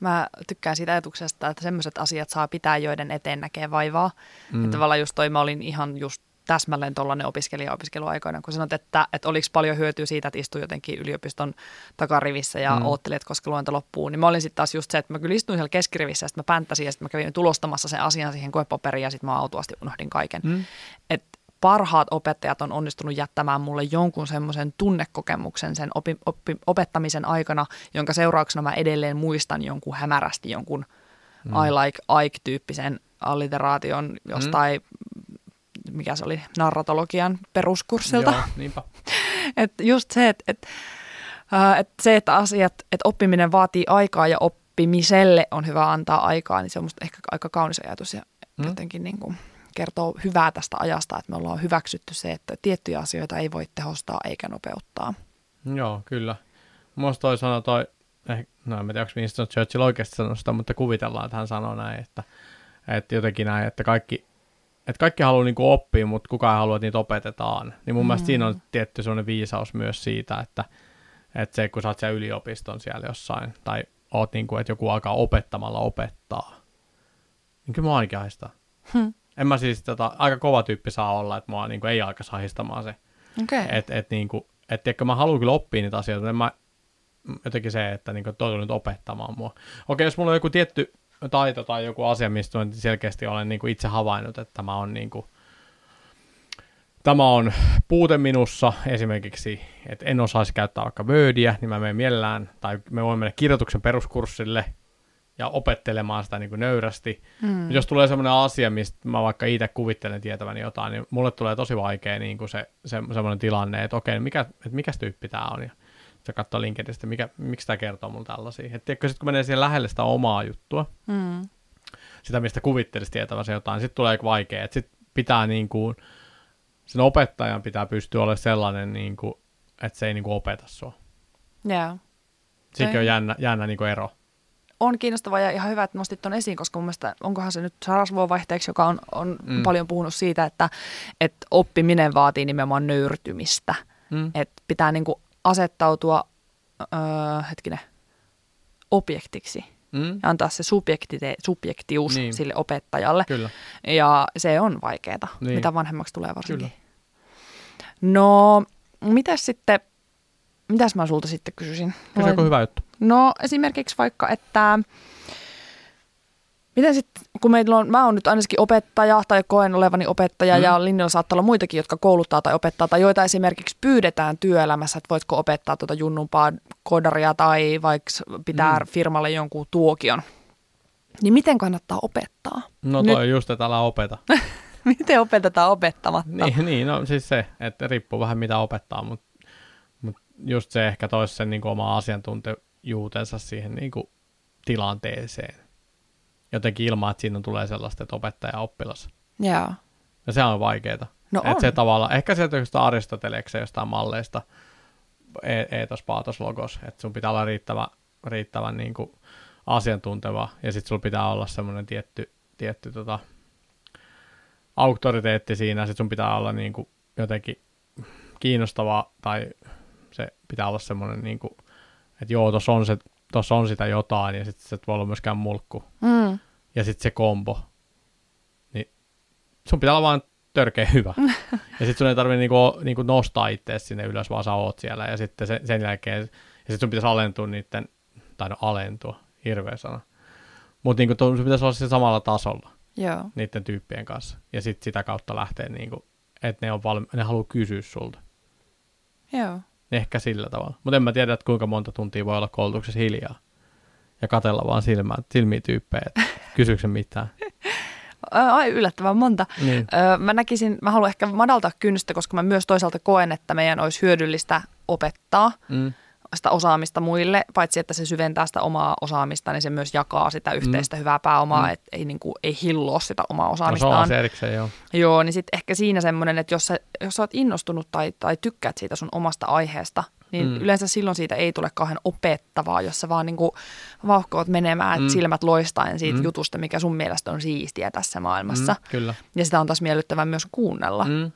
Mä tykkään siitä ajatuksesta, että sellaiset asiat saa pitää, joiden eteen näkee vaivaa. Mm. Että tavallaan just toi, mä olin ihan just täsmälleen tuollainen opiskelija opiskeluaikoina, kun sanot, että, että oliko paljon hyötyä siitä, että istui jotenkin yliopiston takarivissä ja mm. oottelin, että koska luento loppuu. Niin mä olin sitten taas just se, että mä kyllä istuin siellä keskirivissä ja sitten mä pänttäsin ja sitten mä kävin tulostamassa sen asian siihen koepaperiin ja sitten mä autuasti unohdin kaiken. Mm. Et parhaat opettajat on onnistunut jättämään mulle jonkun semmoisen tunnekokemuksen sen opi, oppi, opettamisen aikana, jonka seurauksena mä edelleen muistan jonkun hämärästi jonkun mm. I like Ike-tyyppisen alliteraation jostain mm mikä se oli, narratologian peruskurssilta. Joo, niinpä. et just se, että et, äh, et se, että asiat, että oppiminen vaatii aikaa ja oppimiselle on hyvä antaa aikaa, niin se on musta ehkä aika kaunis ajatus ja hmm. jotenkin niin kuin kertoo hyvää tästä ajasta, että me ollaan hyväksytty se, että tiettyjä asioita ei voi tehostaa eikä nopeuttaa. Joo, kyllä. Musta toi sana toi, eh, no en tiedä, onko Winston Churchill oikeasti sanonut sitä, mutta kuvitellaan, että hän sanoo näin, että, että jotenkin näin, että kaikki että kaikki haluaa niinku oppia, mutta kukaan ei halua, että niitä opetetaan. Niin mun mm. mielestä siinä on tietty sellainen viisaus myös siitä, että, että se, kun sä oot siellä yliopiston siellä jossain, tai oot niinku, että joku alkaa opettamalla opettaa, niin kyllä mä ainakin haistaa. Hmm. En mä siis, tota, aika kova tyyppi saa olla, että mua niinku ei alka sahistamaan se. Okay. Että et, niinku, et, tiedätkö, mä haluan kyllä oppia niitä asioita, mutta en mä, jotenkin se, että niinku, toi nyt opettamaan mua. Okei, jos mulla on joku tietty taito tai joku asia, mistä selkeästi olen niin kuin itse havainnut, että tämä on, niin kuin, tämä on puute minussa esimerkiksi, että en osaisi käyttää vaikka Wordia, niin mä menen mielellään, tai me voimme mennä kirjoituksen peruskurssille, ja opettelemaan sitä niin kuin nöyrästi. Mm. Jos tulee semmoinen asia, mistä mä vaikka itse kuvittelen tietäväni jotain, niin mulle tulee tosi vaikea niin kuin se, se semmoinen tilanne, että okei, mikä, että mikä tyyppi tämä on, ja se katsoo LinkedInistä, mikä, miksi tämä kertoo mulle tällaisia. Että tiedätkö, sit kun menee siihen lähelle sitä omaa juttua, Mm. sitä, mistä kuvittelisi tietävänsä jotain, sitten tulee vaikea, että sitten pitää niin kuin, sen opettajan pitää pystyä olemaan sellainen, niin kuin, että se ei niin kuin opeta sua. Yeah. Sekin Ei. on jännä, jännä niin kuin ero. on kiinnostavaa ja ihan hyvä, että nostit tuon esiin, koska mun mielestä onkohan se nyt Saras vaihteeksi, joka on, on Mm. paljon puhunut siitä, että, että oppiminen vaatii nimenomaan nöyrtymistä. Mm. Että pitää niinku asettautua, öö, hetkinen, objektiksi Mm. ja antaa se subjektite, subjektius Niin. sille opettajalle. Kyllä. Ja se on vaikeaa, Niin. mitä vanhemmaksi tulee varsinkin. Kyllä. No, mitäs sitten, mitäs mä sulta sitten kysyisin? On hyvä juttu. No esimerkiksi vaikka, että miten sitten, kun meillä on, mä oon nyt ainakin opettaja tai koen olevani opettaja Mm. ja linjalla saattaa olla muitakin, jotka kouluttaa tai opettaa tai joita esimerkiksi pyydetään työelämässä, että voitko opettaa tuota junnumpaa kodaria tai vaikka pitää Mm. firmalle jonkun tuokion. Niin miten kannattaa opettaa? No toi on just, että älä opeta. Miten opetetaan opettamatta? niin, niin, no siis se, että riippuu vähän mitä opettaa, mutta mut just se ehkä toisi sen niin oma asiantuntijuutensa siihen niin kuin tilanteeseen. Jotenkin ilman, että siinä tulee sellaista, että opettaja ja oppilas. Joo. Ja se on vaikeeta. No Et on. se tavalla, ehkä sieltä jostain Aristoteleeksen jostain malleista, e- eetos, paatos, logos, että sun pitää olla riittävä, riittävän niin kuin asiantunteva, ja sitten sulla pitää olla semmoinen tietty, tietty tota, auktoriteetti siinä, sitten sun pitää olla niin kuin jotenkin kiinnostava, tai se pitää olla semmoinen, niin kuin, että joo, tuossa on, se, tossa on sitä jotain, ja sitten se et voi olla myöskään mulkku, Mm. ja sitten se kombo, niin sun pitää olla vaan törkeä hyvä. ja sitten sun ei tarvitse niinku, niinku nostaa itseäsi sinne ylös, vaan sä oot siellä. Ja sitten sen, sen jälkeen, ja sitten sun pitäisi alentua niiden, tai no alentua, hirveä sana. Mutta niinku, sun pitäisi olla siinä samalla tasolla Joo. niiden tyyppien kanssa. Ja sitten sitä kautta lähtee, niinku, että ne, on valmi- ne haluaa kysyä sulta. Joo. Ehkä sillä tavalla. Mutta en mä tiedä, että kuinka monta tuntia voi olla koulutuksessa hiljaa. Ja katella vaan silmää, silmiä tyyppejä, että kysyykö mitään. Ai yllättävän monta. Niin. Öö, mä näkisin, mä haluan ehkä madaltaa kynnystä, koska mä myös toisaalta koen, että meidän olisi hyödyllistä opettaa Mm. Sitä osaamista muille, paitsi että se syventää sitä omaa osaamista, niin se myös jakaa sitä yhteistä hyvää pääomaa, Mm. mm. että ei, niin kuin, ei hilloa sitä omaa No, se on osaamistaan. asia erikseen, joo. Joo, niin sitten ehkä siinä semmoinen, että jos sä, jos sä oot innostunut tai, tai tykkäät siitä sun omasta aiheesta, niin Mm. mm. yleensä silloin siitä ei tule kauhean opettavaa, jos sä vaan niinku vauhkoot menemään Mm. mm. silmät loistaen siitä Mm. mm. jutusta, mikä sun mielestä on siistiä tässä maailmassa. Mm, kyllä. Ja sitä on taas miellyttävää myös kuunnella. Mm. Mm,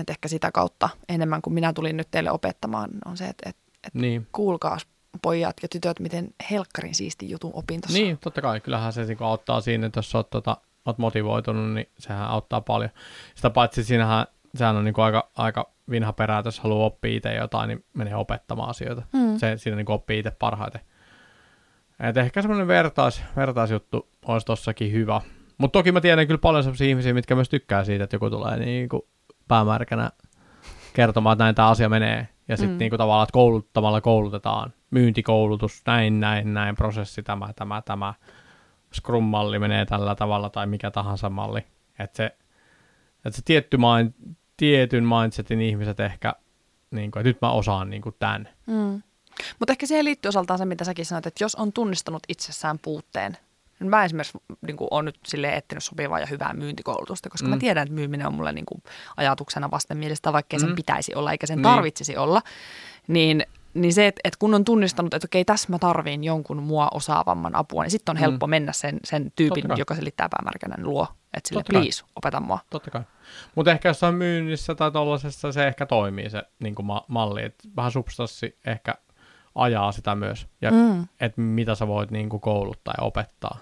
Että ehkä sitä kautta enemmän kuin minä tulin nyt teille opettamaan on se, että, että, että niin. kuulkaas pojat ja tytöt, miten helkkarin siisti jutun opin tuossa. niin, totta kai. Kyllähän se niinku auttaa siinä, että jos oot, tota, oot motivoitunut, niin sehän auttaa paljon. Sitä paitsi siinähän, sehän on niinku aika, aika vinha perää, että jos haluaa oppia itse jotain, niin menee opettamaan asioita. Mm. Se, siinä niinku oppii itse parhaiten. Et ehkä semmoinen vertais, vertaisjuttu olisi tossakin hyvä. Mutta toki mä tiedän kyllä paljon sellaisia ihmisiä, mitkä myös tykkää siitä, että joku tulee niinku päämärkänä kertomaan, että näin tämä asia menee. Ja sitten mm. Niinku tavallaan, että kouluttamalla koulutetaan. Myyntikoulutus, näin, näin, näin, prosessi, tämä, tämä, tämä. Scrum-malli menee tällä tavalla tai mikä tahansa malli. Että se, et se tietty mind, tietyn mindsetin ihmiset ehkä, niinku, että nyt mä osaan niinku tämän. Mm. Mutta ehkä siihen liittyy osaltaan se, mitä säkin sanoit, että jos on tunnistanut itsessään puutteen, niin mä esimerkiksi niin olen nyt sille etsinyt sopivaa ja hyvää myyntikoulutusta, koska mm. Mm. mä tiedän, että myyminen on mulle niin kuin ajatuksena vastenmielistä, vaikkei sen Mm. pitäisi olla eikä sen Niin. tarvitsisi olla. Niin, niin se, että, että kun on tunnistanut, että okei, tässä mä tarviin jonkun mua osaavamman apua, niin sitten on Mm. helppo mennä sen, sen tyypin, Totta joka selittää päämärkänä, niin luo, että sille Totta kai. please, opeta mua. Totta kai. Mutta ehkä jossain myynnissä tai tollasessa se ehkä toimii se niin ma- malli, että vähän substanssi ehkä ajaa sitä myös, ja mm. Mm. että mitä sä voit niin kuin kouluttaa ja opettaa.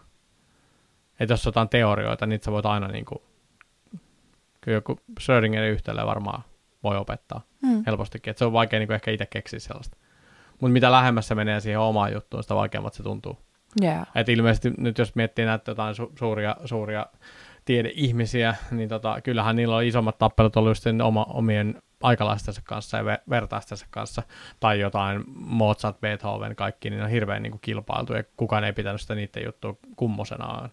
Että jos jotain teorioita, niin sä voit aina niin kuin, kyllä joku Schrödingerin yhtälö varmaan voi opettaa Mm. helpostikin, että se on vaikea niin kuin ehkä itse keksiä sellaista. Mutta mitä lähemmäs se menee siihen omaan juttuun, sitä vaikeammat se tuntuu. Yeah. Et ilmeisesti nyt jos miettii näitä jotain su- suuria, suuria tiedeihmisiä, niin tota, kyllähän niillä on isommat tappelut ollut just oma, omien aikalaistensa kanssa ja vertaistensa kanssa, tai jotain Mozart, Beethoven, kaikki, niin on hirveän niin kuin kilpailtu, ja kukaan ei pitänyt sitä niiden juttua kummosenaan.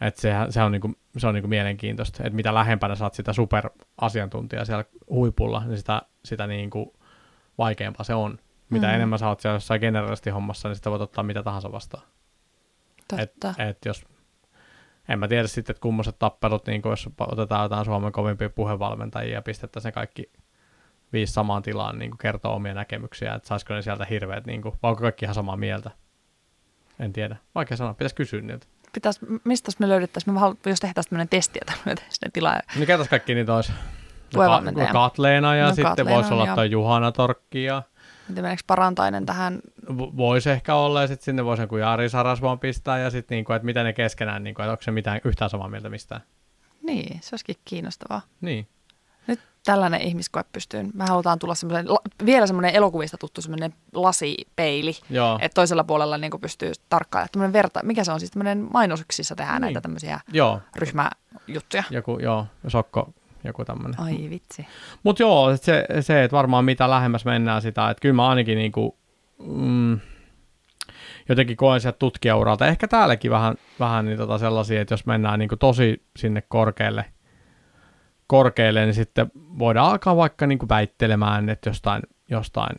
Et se, se on, niinku, se on niinku mielenkiintoista, että mitä lähempänä saat sitä superasiantuntijaa siellä huipulla, niin sitä, sitä niinku vaikeampaa se on. Mitä mm. enemmän sä oot siellä jossain generalisti hommassa, niin sitä voit ottaa mitä tahansa vastaan. Totta. Et, et jos, en mä tiedä sitten, että kummoset tappelut, niin jos otetaan jotain Suomen kovimpia puhevalmentajia ja pistettäisiin kaikki viisi samaan tilaan niin kertoo omia näkemyksiä, että saisiko ne sieltä hirveät, niin kuin, vai onko kaikki ihan samaa mieltä? En tiedä. Vaikea sanoa, pitäisi kysyä niiltä pitäisi, mistä me löydettäisiin, me jos tehtäisiin tämmöinen testi, että me sinne tilaa. Niin ketäs kaikki niitä olisi? No, Katleena ja no, sitten Katleena, voisi olla toi Juhana Torkki ja... Miten meneekö parantainen tähän? Voisi ehkä olla ja sitten sinne voisi joku Jari Sarasvon pistää ja sitten niinku, että mitä ne keskenään, niinku, että onko se mitään yhtään samaa mieltä mistään. Niin, se olisikin kiinnostavaa. Niin tällainen ihmiskoe pystyyn. Me halutaan tulla semmoisen, vielä semmoinen elokuvista tuttu semmoinen lasipeili, Joo. että toisella puolella niin pystyy tarkkailemaan. Tämmöinen verta, mikä se on siis tämmöinen mainoksissa tehdään niin. näitä tämmöisiä joo. ryhmäjuttuja. Joku, joo, sokko, joku tämmöinen. Ai vitsi. Mutta joo, se, se, että varmaan mitä lähemmäs mennään sitä, että kyllä mä ainakin niinku, mm, jotenkin koen sieltä tutkijauralta, ehkä täälläkin vähän, vähän niin tota sellaisia, että jos mennään niinku tosi sinne korkealle – korkealle, niin sitten voidaan alkaa vaikka niin kuin väittelemään, että jostain, jostain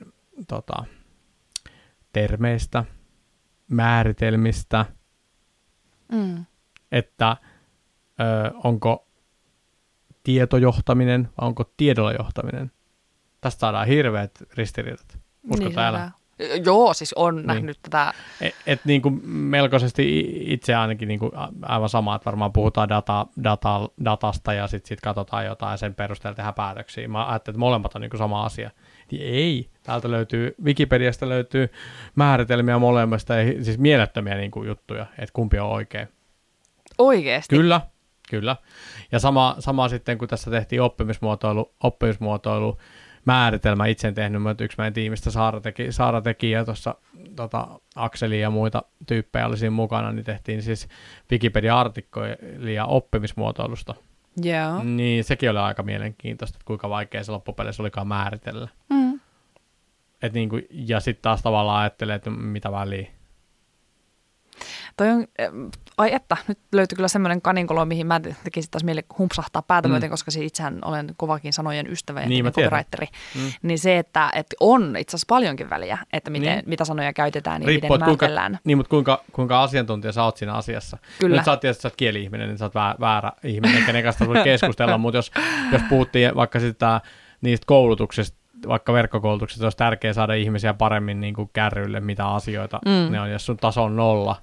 tota, termeistä, määritelmistä, mm. että ö, onko tietojohtaminen vai onko tiedolla johtaminen. Tästä saadaan hirveät ristiriidat. Usko niin, älä? Joo, siis on niin. nähnyt tätä. Et, et niin kuin melkoisesti itse ainakin niin kuin aivan sama, että varmaan puhutaan data, data, datasta ja sitten sit katsotaan jotain ja sen perusteella tehdään päätöksiä. Mä ajattelin, että molemmat on niin kuin sama asia. Ei, täältä löytyy, Wikipediasta löytyy määritelmiä molemmista ja siis mielettömiä niin kuin juttuja, että kumpi on oikein. Oikeasti? Kyllä, kyllä. Ja sama, sama sitten, kun tässä tehtiin oppimismuotoilu, oppimismuotoilu määritelmä itse tehnyt, mutta yksi meidän tiimistä Saara teki, Saara teki ja tuossa tota, Akseli ja muita tyyppejä oli siinä mukana, niin tehtiin siis Wikipedia-artikkoja oppimismuotoilusta. Joo. Niin sekin oli aika mielenkiintoista, että kuinka vaikea se loppupeleissä olikaan määritellä. Mm. Et niin kuin, ja sitten taas tavallaan ajattelee, että mitä väliä. Toi on, ai että, nyt löytyi kyllä semmoinen kaninkolo, mihin mä tekisin taas mieli humpsahtaa päätä mm. myöten, koska siis itsehän olen kovakin sanojen ystävä ja niin, copywriteri. Mm. Niin se, että, että on itse asiassa paljonkin väliä, että miten, niin. mitä sanoja käytetään, niin Riippuu, miten määritellään. Kuinka, niin, mutta kuinka, kuinka asiantuntija sä oot siinä asiassa. Kyllä. Nyt sä oot tietysti, sä oot kieli-ihminen, niin sä oot väärä, väärä ihminen, kenen kanssa voi keskustella, mutta jos, jos puhuttiin vaikka sitä niistä koulutuksista, vaikka verkkokoulutuksesta olisi tärkeää saada ihmisiä paremmin niin kuin kärryille, mitä asioita mm. ne on, jos sun taso on nolla,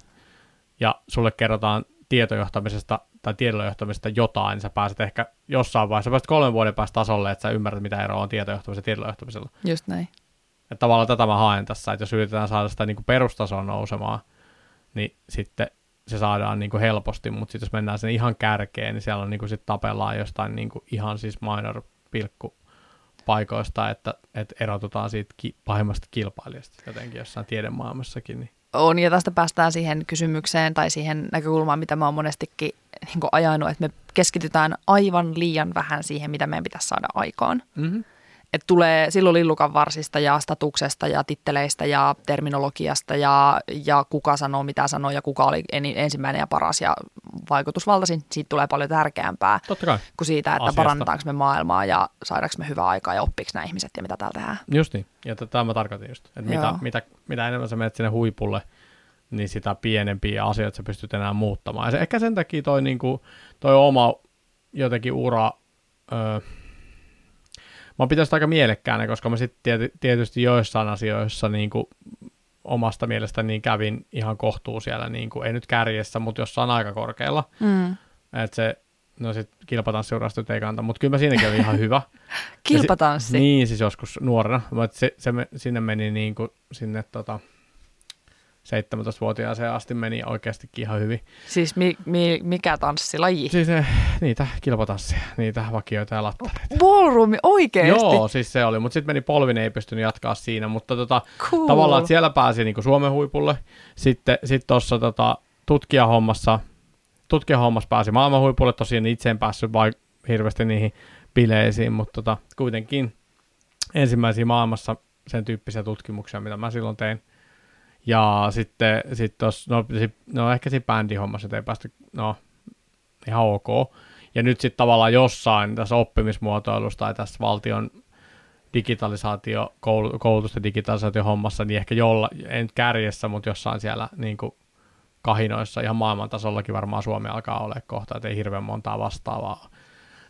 ja sulle kerrotaan tietojohtamisesta tai tiedollajohtamisesta jotain, niin sä pääset ehkä jossain vaiheessa, pääset kolmen vuoden päästä tasolle, että sä ymmärrät, mitä eroa on tietojohtamisella ja tiedollajohtamisella. Just näin. Että tavallaan tätä mä haen tässä, että jos yritetään saada sitä niin kuin perustasoa nousemaan, niin sitten se saadaan niin kuin helposti, mutta sitten jos mennään sen ihan kärkeen, niin siellä on niin kuin sit tapellaan jostain niin kuin ihan siis minor pilkku paikoista, että, että erotutaan siitä ki- pahimmasta kilpailijasta jotenkin jossain tiedemaailmassakin. Niin on, ja tästä päästään siihen kysymykseen tai siihen näkökulmaan, mitä mä oon monestikin niin ajanut, että me keskitytään aivan liian vähän siihen, mitä meidän pitäisi saada aikaan. Mm-hmm. Et tulee silloin lillukan varsista ja statuksesta ja titteleistä ja terminologiasta ja, ja kuka sanoo mitä sanoo ja kuka oli ensimmäinen ja paras ja vaikutusvaltaisin. Siitä tulee paljon tärkeämpää kuin siitä, että Asiasta. parannetaanko me maailmaa ja saadaanko me hyvää aikaa ja oppiiko nämä ihmiset ja mitä täällä tehdään. Just niin. Ja tätä mä tarkoitin just. Että mitä, mitä, mitä enemmän sä menet sinne huipulle, niin sitä pienempiä asioita sä pystyt enää muuttamaan. Ja se, ehkä sen takia toi, niin kuin, toi oma jotenkin ura... Öö, mä pitäisi aika mielekkäänä, koska mä sitten tietysti joissain asioissa niin kuin omasta mielestäni niin kävin ihan kohtuu siellä, niin kuin, ei nyt kärjessä, mutta jossain aika korkealla. Mm. Että se, no sit kilpatanssiurastut ei kanta, mutta kyllä mä siinäkin olin ihan hyvä. Kilpatanssi? Si- niin, siis joskus nuorena, mutta se, se sinne meni niin kuin sinne tota, 17-vuotiaaseen asti meni oikeastikin ihan hyvin. Siis mi, mi, mikä tanssilaji? Siis ne, niitä kilpatansseja, niitä vakioita ja lattareita. Ballroomi, oikeasti? Joo, siis se oli, mutta sitten meni polvin, ei pystynyt jatkaa siinä, mutta tota, cool. tavallaan että siellä pääsi niinku Suomen huipulle. Sitten sit tuossa tota, tutkijahommassa, tutkijahommassa pääsi maailman huipulle, tosiaan itse en päässyt vai, hirveästi niihin bileisiin, mutta tota, kuitenkin ensimmäisiä maailmassa sen tyyppisiä tutkimuksia, mitä mä silloin tein. Ja sitten sit tos, no, sit, no ehkä siinä bändihommassa, että ei päästy, no ihan ok. Ja nyt sitten tavallaan jossain tässä oppimismuotoilussa tai tässä valtion digitalisaatio, koulutusten digitalisaatio hommassa, niin ehkä jolla, en kärjessä, mutta jossain siellä niin kuin kahinoissa ihan maailmantasollakin varmaan Suomi alkaa olla kohta, että ei hirveän montaa vastaavaa.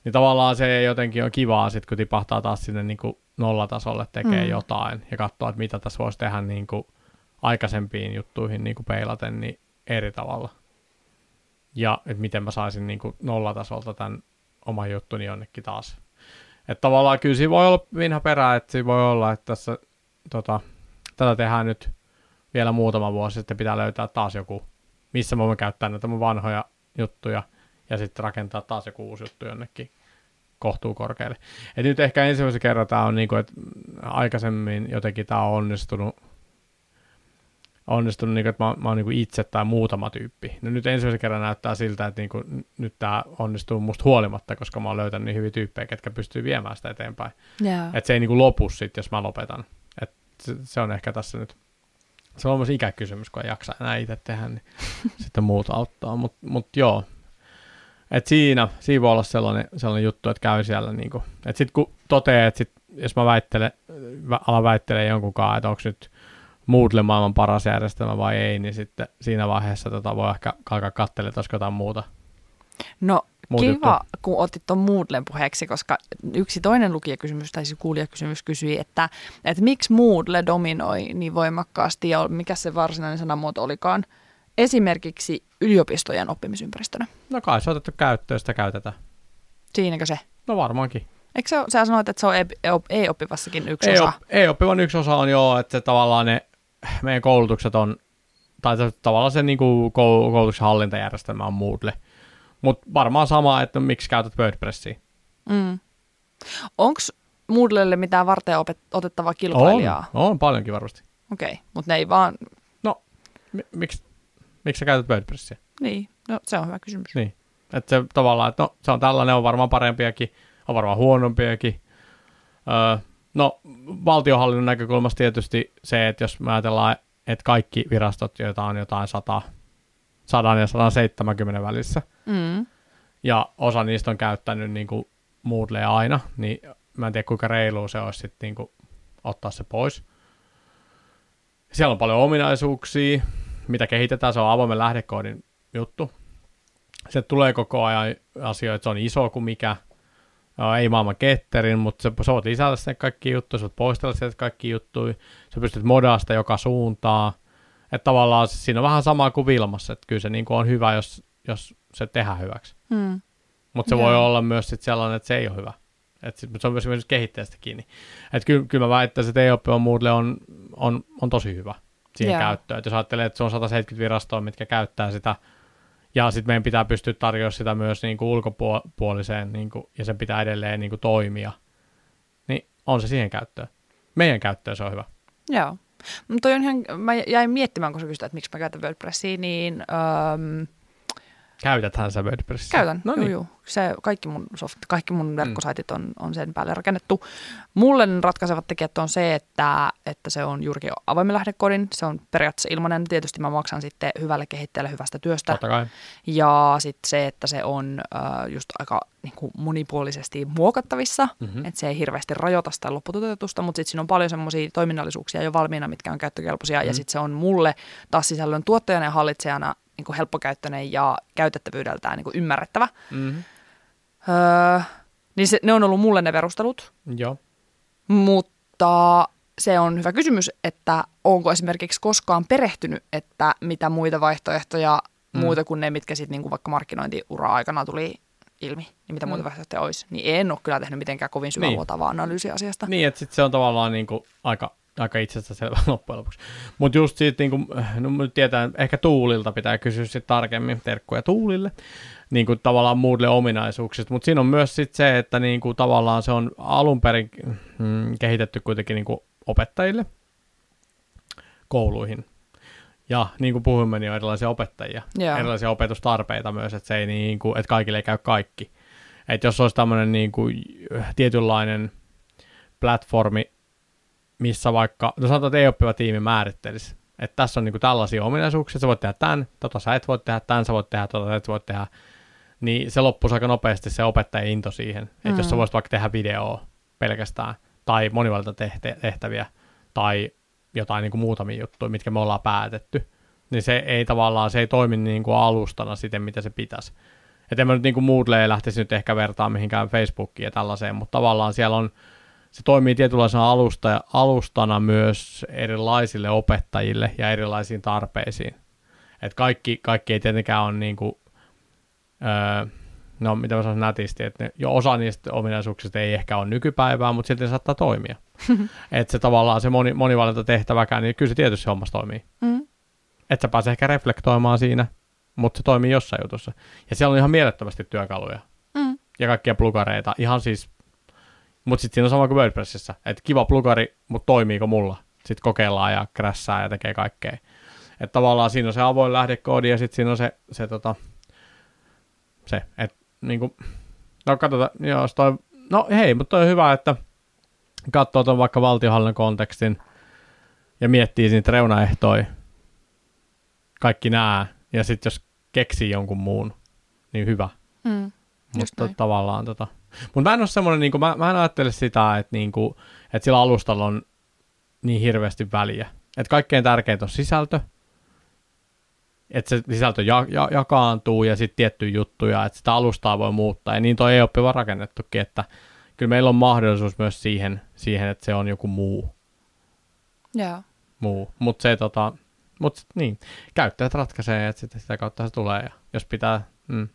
Niin tavallaan se jotenkin on kivaa sitten, kun tipahtaa taas sinne niin kuin nollatasolle tekee mm. jotain ja katsoo, että mitä tässä voisi tehdä niin kuin aikaisempiin juttuihin niin kuin peilaten niin eri tavalla. Ja että miten mä saisin niin kuin nollatasolta tämän oman juttuni jonnekin taas. Että tavallaan kyllä siinä voi olla vinha perä, että siinä voi olla, että tässä tota, tätä tehdään nyt vielä muutama vuosi, sitten pitää löytää taas joku, missä voimme käyttää näitä mun vanhoja juttuja ja sitten rakentaa taas joku uusi juttu jonnekin kohtuu korkealle. Et nyt ehkä ensimmäisen kerran tämä on, niinku, että aikaisemmin jotenkin tämä on onnistunut, onnistunut niinku, että mä, mä oon niinku itse tai muutama tyyppi. No nyt ensimmäisen kerran näyttää siltä, että niinku, nyt tämä onnistuu musta huolimatta, koska mä oon löytänyt niin hyviä tyyppejä, ketkä pystyy viemään sitä eteenpäin. Yeah. Että se ei niinku lopu sitten, jos mä lopetan. Et se, se on ehkä tässä nyt se on myös ikäkysymys, kun ei jaksa enää itse tehdä, niin sitten muut auttaa. Mutta mut joo, et siinä, siinä voi olla sellainen, sellainen juttu, että käy siellä, niin kuin, että sitten kun toteaa, että sit, jos mä väittelen, alan väittelee jonkunkaan, että onko nyt Moodle maailman paras järjestelmä vai ei, niin sitten siinä vaiheessa tota voi ehkä alkaa katsella, että olisiko jotain muuta. No Muut kiva, juttu. kun otit tuon Moodlen puheeksi, koska yksi toinen lukijakysymys tai siis kuulijakysymys kysyi, että, että miksi Moodle dominoi niin voimakkaasti ja mikä se varsinainen sanamuoto olikaan esimerkiksi yliopistojen oppimisympäristönä? No kai se on otettu käyttöön, sitä käytetään. Siinäkö se? No varmaankin. Eikö se, sä sanoit, että se on e-oppivassakin yksi e- osa? E-oppivan yksi osa on joo, että tavallaan ne meidän koulutukset on, tai tavallaan se niin kuin koulutuksen hallintajärjestelmä on Moodle. Mutta varmaan sama, että miksi käytät WordPressia. Mm. Onko Moodlelle mitään varten otettavaa kilpailijaa? On, on paljonkin varmasti. Okei, okay, mutta ne ei vaan... No, mi- miksi Miksi sä käytät WordPressia? Niin, no se on hyvä kysymys. Niin, että se tavallaan, että no, se on tällainen, on varmaan parempiakin, on varmaan huonompiakin. Öö, no, valtiohallinnon näkökulmasta tietysti se, että jos me ajatellaan, että kaikki virastot, joita on jotain 100, 100 ja 170 välissä, mm. ja osa niistä on käyttänyt niin kuin Moodlea aina, niin mä en tiedä kuinka reilu se olisi sitten niin kuin ottaa se pois. Siellä on paljon ominaisuuksia, mitä kehitetään, se on avoimen lähdekoodin juttu. Se tulee koko ajan asioita, se on iso kuin mikä, ei maailman ketterin, mutta se, sä voit lisätä sinne kaikki juttuja, sä voit poistella sieltä kaikki juttuja, sä pystyt modasta joka suuntaan, että tavallaan siinä on vähän samaa kuin Vilmassa, että kyllä se niin kuin on hyvä, jos, jos se tehdään hyväksi. Hmm. Mutta se yeah. voi olla myös sit sellainen, että se ei ole hyvä. Et sit, se on myös kehittäjästä kiinni. Et kyllä, kyllä mä väittäisin, että EOP Moodle on, on, on tosi hyvä siihen yeah. käyttöön. Et jos ajattelee, että se on 170 virastoa, mitkä käyttää sitä, ja sitten meidän pitää pystyä tarjoamaan sitä myös niin kuin ulkopuoliseen, niin kuin, ja sen pitää edelleen niin kuin toimia, niin on se siihen käyttöön. Meidän käyttöön se on hyvä. Joo. Mutta on ihan, mä jäin miettimään, kun sä kysyt, että miksi mä käytän WordPressia, niin... Um, Käytäthän sä WordPressia? Käytän, no niin. juu, Se, kaikki mun, soft, kaikki mun mm. verkkosaitit on, on sen päälle rakennettu. Mulle ratkaisevat tekijät on se, että, että se on juurikin avoimen lähdekodin. Se on periaatteessa ilmainen. Tietysti mä maksan sitten hyvälle kehittäjälle hyvästä työstä. Totta kai. Ja sitten se, että se on äh, just aika niin kuin monipuolisesti muokattavissa. Mm-hmm. Että se ei hirveästi rajoita sitä lopputoteutusta, mutta sitten siinä on paljon semmoisia toiminnallisuuksia jo valmiina, mitkä on käyttökelpoisia. Mm-hmm. Ja sitten se on mulle taas sisällön tuottajana ja hallitsijana niin kuin helppokäyttöinen ja käytettävyydeltään niin kuin ymmärrettävä. Mm-hmm. Öö, niin se, ne on ollut mulle ne perustelut. Joo. Mutta se on hyvä kysymys, että onko esimerkiksi koskaan perehtynyt, että mitä muita vaihtoehtoja mm. muuta kuin ne, mitkä sitten niin vaikka markkinointiura aikana tuli ilmi, niin mitä mm. muita vaihtoehtoja olisi. Niin en ole kyllä tehnyt mitenkään kovin syväluotavaa niin. analyysiä asiasta. Niin, että sitten se on tavallaan niin kuin aika aika itsestäselvä loppujen lopuksi. Mutta just siitä, niin kuin, no nyt tietää, ehkä Tuulilta pitää kysyä sitten tarkemmin, terkkuja Tuulille, niin kuin tavallaan Moodle ominaisuuksista, mutta siinä on myös sit se, että niin kuin tavallaan se on alun perin mm, kehitetty kuitenkin niin kuin opettajille kouluihin. Ja niin kuin puhuimme, niin on erilaisia opettajia, Joo. erilaisia opetustarpeita myös, että, se ei niin kuin, että kaikille ei käy kaikki. Että jos olisi tämmöinen niin kuin tietynlainen platformi, missä vaikka, no sanotaan, että ei-oppiva tiimi määrittelisi, että tässä on niin kuin tällaisia ominaisuuksia, sä voit tehdä tämän, tota sä et voi tehdä tämän, sä voit tehdä, tota sä et voi tehdä, niin se loppuisi aika nopeasti se opettajan into siihen, että mm. jos sä mm. voisit vaikka tehdä videoa pelkästään, tai monivalta tehtäviä, tai jotain niin kuin muutamia juttuja, mitkä me ollaan päätetty, niin se ei tavallaan, se ei toimi niin kuin alustana siten, mitä se pitäisi. Että en mä nyt niin kuin Moodlea lähtisi nyt ehkä vertaa mihinkään Facebookiin ja tällaiseen, mutta tavallaan siellä on, se toimii tietynlaisena alusta, alustana myös erilaisille opettajille ja erilaisiin tarpeisiin. Et kaikki, kaikki ei tietenkään ole niin kuin, öö, no mitä mä sanoisin nätisti, että ne, jo osa niistä ominaisuuksista ei ehkä ole nykypäivää, mutta silti saattaa toimia. että se tavallaan se moni, monivalinta tehtäväkään, niin kyllä se tietysti hommassa toimii. Mm. Että sä pääsee ehkä reflektoimaan siinä, mutta se toimii jossain jutussa. Ja siellä on ihan mielettömästi työkaluja. Mm. Ja kaikkia plugareita. Ihan siis, mutta sitten siinä on sama kuin WordPressissä. Että kiva plugari, mutta toimiiko mulla? Sitten kokeillaan ja krässää ja tekee kaikkea. Että tavallaan siinä on se avoin lähdekoodi ja sitten siinä on se, se, tota, se että niinku, no katsotaan, joo, toi, no hei, mutta toi on hyvä, että katsoo tuon vaikka valtiohallinnon kontekstin ja miettii niitä reunaehtoja, kaikki nämä, ja sitten jos keksii jonkun muun, niin hyvä. Mm, mutta tavallaan tota. Mutta mä en ole semmoinen, niin mä, mä en ajattele sitä, että, niin kuin, että sillä alustalla on niin hirveästi väliä. Että kaikkein tärkeintä on sisältö, että se sisältö ja, ja, jakaantuu ja sitten tiettyjä juttuja, että sitä alustaa voi muuttaa. Ja niin toi ei ole rakennettukin, että kyllä meillä on mahdollisuus myös siihen, siihen että se on joku muu. Joo. Muu. Mutta se tota, mut niin, käyttäjät ratkaisee, että sitä, sitä kautta se tulee. Ja jos pitää, mm.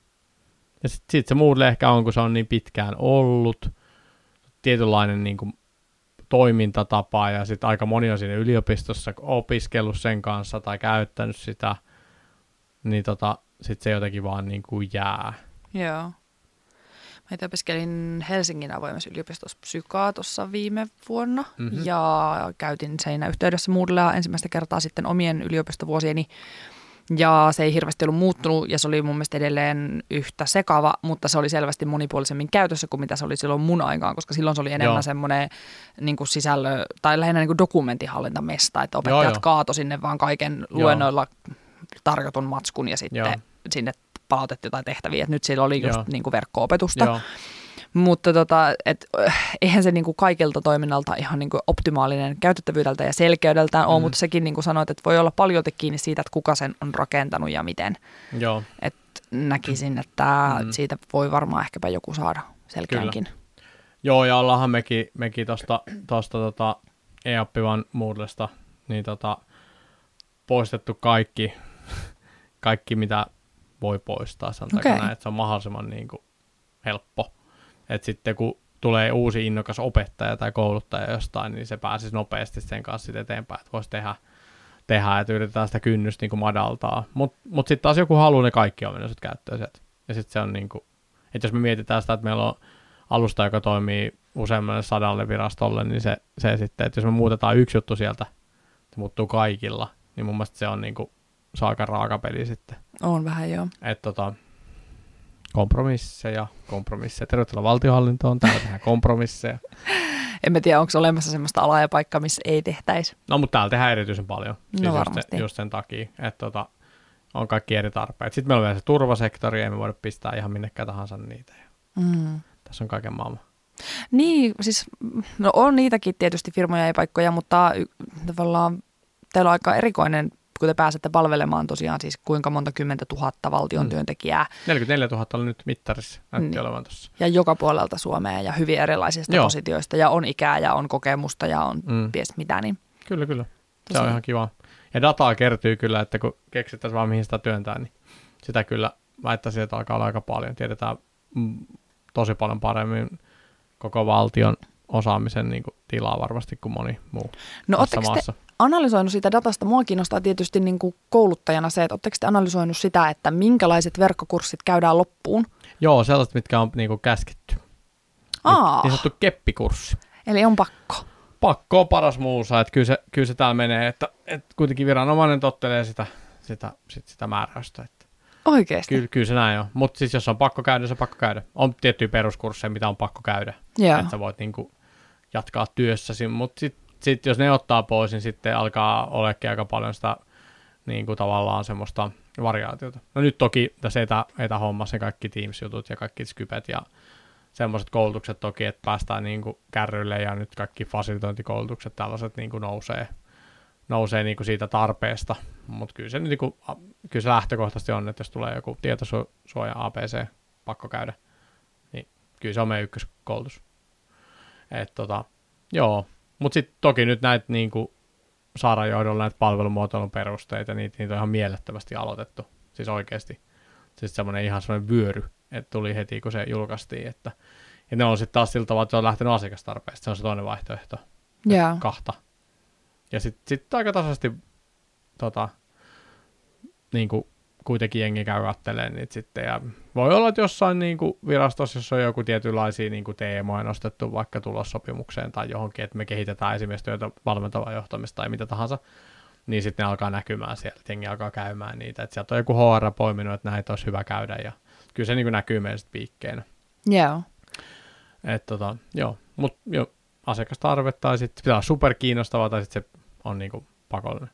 Ja sitten sit se Moodle ehkä on, kun se on niin pitkään ollut, tietynlainen niin kuin, toimintatapa, ja sitten aika moni on siinä yliopistossa opiskellut sen kanssa tai käyttänyt sitä, niin tota, sitten se jotenkin vaan niin kuin jää. Joo. Mä itse opiskelin Helsingin avoimessa yliopistossa psykaa tuossa viime vuonna mm-hmm. ja käytin siinä yhteydessä Moodlea ensimmäistä kertaa sitten omien yliopistovuosieni ja se ei hirveästi ollut muuttunut ja se oli mun mielestä edelleen yhtä sekava, mutta se oli selvästi monipuolisemmin käytössä kuin mitä se oli silloin mun aikaan, koska silloin se oli enemmän joo. semmoinen niin kuin sisällö tai lähinnä niin kuin dokumentinhallintamesta, että opettajat joo, kaato sinne vaan kaiken luennoilla tarjotun matskun ja sitten joo. sinne palautettiin jotain tehtäviä. Et nyt siellä oli just niin kuin verkko-opetusta. Joo. Mutta tota, et, eihän se niinku kaikilta toiminnalta ihan niinku optimaalinen käytettävyydeltä ja selkeydeltään mm. ole, mutta sekin niin kuin sanoit, että voi olla paljon kiinni siitä, että kuka sen on rakentanut ja miten. Joo. Et näkisin, että mm. siitä voi varmaan ehkäpä joku saada selkeänkin. Kyllä. Joo, ja ollaanhan mekin, mekin tuosta tosta, tota, e-oppivan Moodlesta niin tota, poistettu kaikki, kaikki, mitä voi poistaa, sanotaanko okay. näin, että se on mahdollisimman niin kuin, helppo. Että sitten kun tulee uusi innokas opettaja tai kouluttaja jostain, niin se pääsisi nopeasti sen kanssa eteenpäin, että voisi tehdä, tehdä että yritetään sitä kynnystä niin kuin madaltaa. Mutta mut sitten taas joku haluaa ne kaikki ominaisuudet käyttöön sieltä. Ja sitten se on niin kuin, että jos me mietitään sitä, että meillä on alusta, joka toimii useammalle sadalle virastolle, niin se, se sitten, että jos me muutetaan yksi juttu sieltä, se muuttuu kaikilla, niin mun mielestä se on niin kuin, aika raaka peli sitten. On vähän joo. Että tota, kompromisseja, kompromisseja. Tervetuloa valtiohallintoon, täällä tehdään kompromisseja. en mä tiedä, onko olemassa sellaista alaa ja paikkaa, missä ei tehtäisi. No, mutta täällä tehdään erityisen paljon. Siis no varmasti. Just, sen, just sen takia, että tota, on kaikki eri tarpeet. Sitten meillä on vielä se turvasektori, ei me voida pistää ihan minnekään tahansa niitä. Mm. Tässä on kaiken maailman. Niin, siis no on niitäkin tietysti firmoja ja paikkoja, mutta tavallaan teillä on aika erikoinen kun te pääsette palvelemaan tosiaan siis kuinka monta kymmentä tuhatta valtion mm. työntekijää. 44 000 oli nyt mittarissa, näytti niin. olevan tuossa. Ja joka puolelta Suomea ja hyvin erilaisista Joo. positioista ja on ikää ja on kokemusta ja on mm. pies mitä. Niin. Kyllä, kyllä. Se on ihan kiva. Ja dataa kertyy kyllä, että kun keksittäisiin vaan mihin sitä työntää, niin sitä kyllä väittäisin, että alkaa olla aika paljon. Tiedetään mm, tosi paljon paremmin koko valtion osaamisen niin kuin, tilaa varmasti kuin moni muu no, tässä maassa. Te analysoinut sitä datasta? Mua kiinnostaa tietysti niin kuin kouluttajana se, että oletteko te analysoinut sitä, että minkälaiset verkkokurssit käydään loppuun? Joo, sellaiset, mitkä on niin kuin käsketty. Aa. Niin sanottu keppikurssi. Eli on pakko. Pakko on paras muusa, että kyllä se, kyllä se täällä menee, että, että kuitenkin viranomainen tottelee sitä, sitä, sit sitä määräystä. Että Oikeasti? Kyllä, kyllä se näin on. Mutta siis jos on pakko käydä, se on pakko käydä. On tiettyjä peruskursseja, mitä on pakko käydä. Joo. Että sä voit niinku jatkaa työssäsi. Mutta sitten sit, jos ne ottaa pois, niin sitten alkaa olekin aika paljon sitä niinku tavallaan semmoista variaatiota. No nyt toki tässä etä, etähommassa kaikki Teams-jutut ja kaikki Skypet ja semmoiset koulutukset toki, että päästään niinku kärryille ja nyt kaikki fasilitointikoulutukset tällaiset niinku nousee, nousee niinku siitä tarpeesta. Mutta kyllä se, niinku, kyllä se lähtökohtaisesti on, että jos tulee joku tietosuoja APC pakko käydä, niin kyllä se on meidän ykköskoulutus. Et tota, joo, mutta sitten toki nyt näitä niinku, sairaanjohdolla näitä palvelumuotoilun perusteita, niitä, niitä on ihan mielettömästi aloitettu. Siis oikeasti. Siis semmoinen ihan semmoinen vyöry, että tuli heti, kun se julkaistiin. Että, ja ne on sitten taas sillä tavalla, että se on lähtenyt asiakastarpeesta. Se on se toinen vaihtoehto. Yeah. Kahta. Ja sitten sit aika tasaisesti tota, niin kuin kuitenkin jengi käy kattelemaan niitä sitten. Ja voi olla, että jossain niin kuin virastossa, jos on joku tietynlaisia niin kuin teemoja nostettu vaikka tulossopimukseen tai johonkin, että me kehitetään esimerkiksi työtä valmentavaa johtamista tai mitä tahansa, niin sitten ne alkaa näkymään siellä, että jengi alkaa käymään niitä. Että sieltä on joku HR poiminut, että näitä olisi hyvä käydä ja kyllä se niin kuin näkyy meidän sitten piikkeenä. Joo. Et tota, joo, mutta jo, asiakastarve tai sitten pitää olla superkiinnostavaa tai sitten se on niin kuin pakollinen.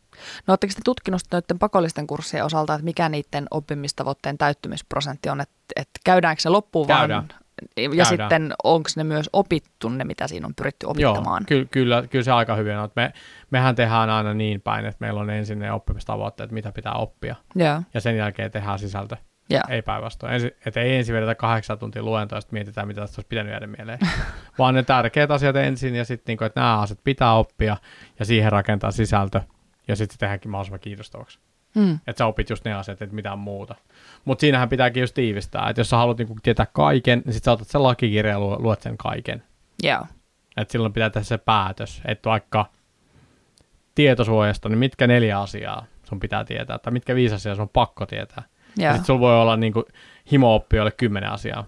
No oletteko te tutkinut noiden pakollisten kurssien osalta, että mikä niiden oppimistavoitteen täyttymisprosentti on, että, että käydäänkö se loppuun Käydään. vaan? Ja Käydään. sitten onko ne myös opittu ne, mitä siinä on pyritty opittamaan? Joo, ky- kyllä, kyllä se aika hyvin on. Me, mehän tehdään aina niin päin, että meillä on ensin ne oppimistavoitteet, mitä pitää oppia, Joo. ja sen jälkeen tehdään sisältö. Joo. Ei päinvastoin. Ensi, että ei ensin vedetä kahdeksan tuntia luentoa, ja sitten mietitään, mitä tästä olisi pitänyt jäädä mieleen. Vaan ne tärkeät asiat ensin, ja sitten niinku, että nämä asiat pitää oppia, ja siihen rakentaa sisältö, ja sitten se tehdäänkin mahdollisimman kiinnostavaksi. Mm. Että sä opit just ne asiat, että mitään muuta. Mutta siinähän pitääkin just tiivistää, että jos sä haluat niinku tietää kaiken, niin sit sä otat sen lakikirjan ja lu- luet sen kaiken. Joo. Että silloin pitää tehdä se päätös, että vaikka tietosuojasta, niin mitkä neljä asiaa sun pitää tietää, tai mitkä viisi asiaa sun on pakko tietää. Ja Joo. sitten sulla voi olla niinku himo-oppijoille kymmenen asiaa,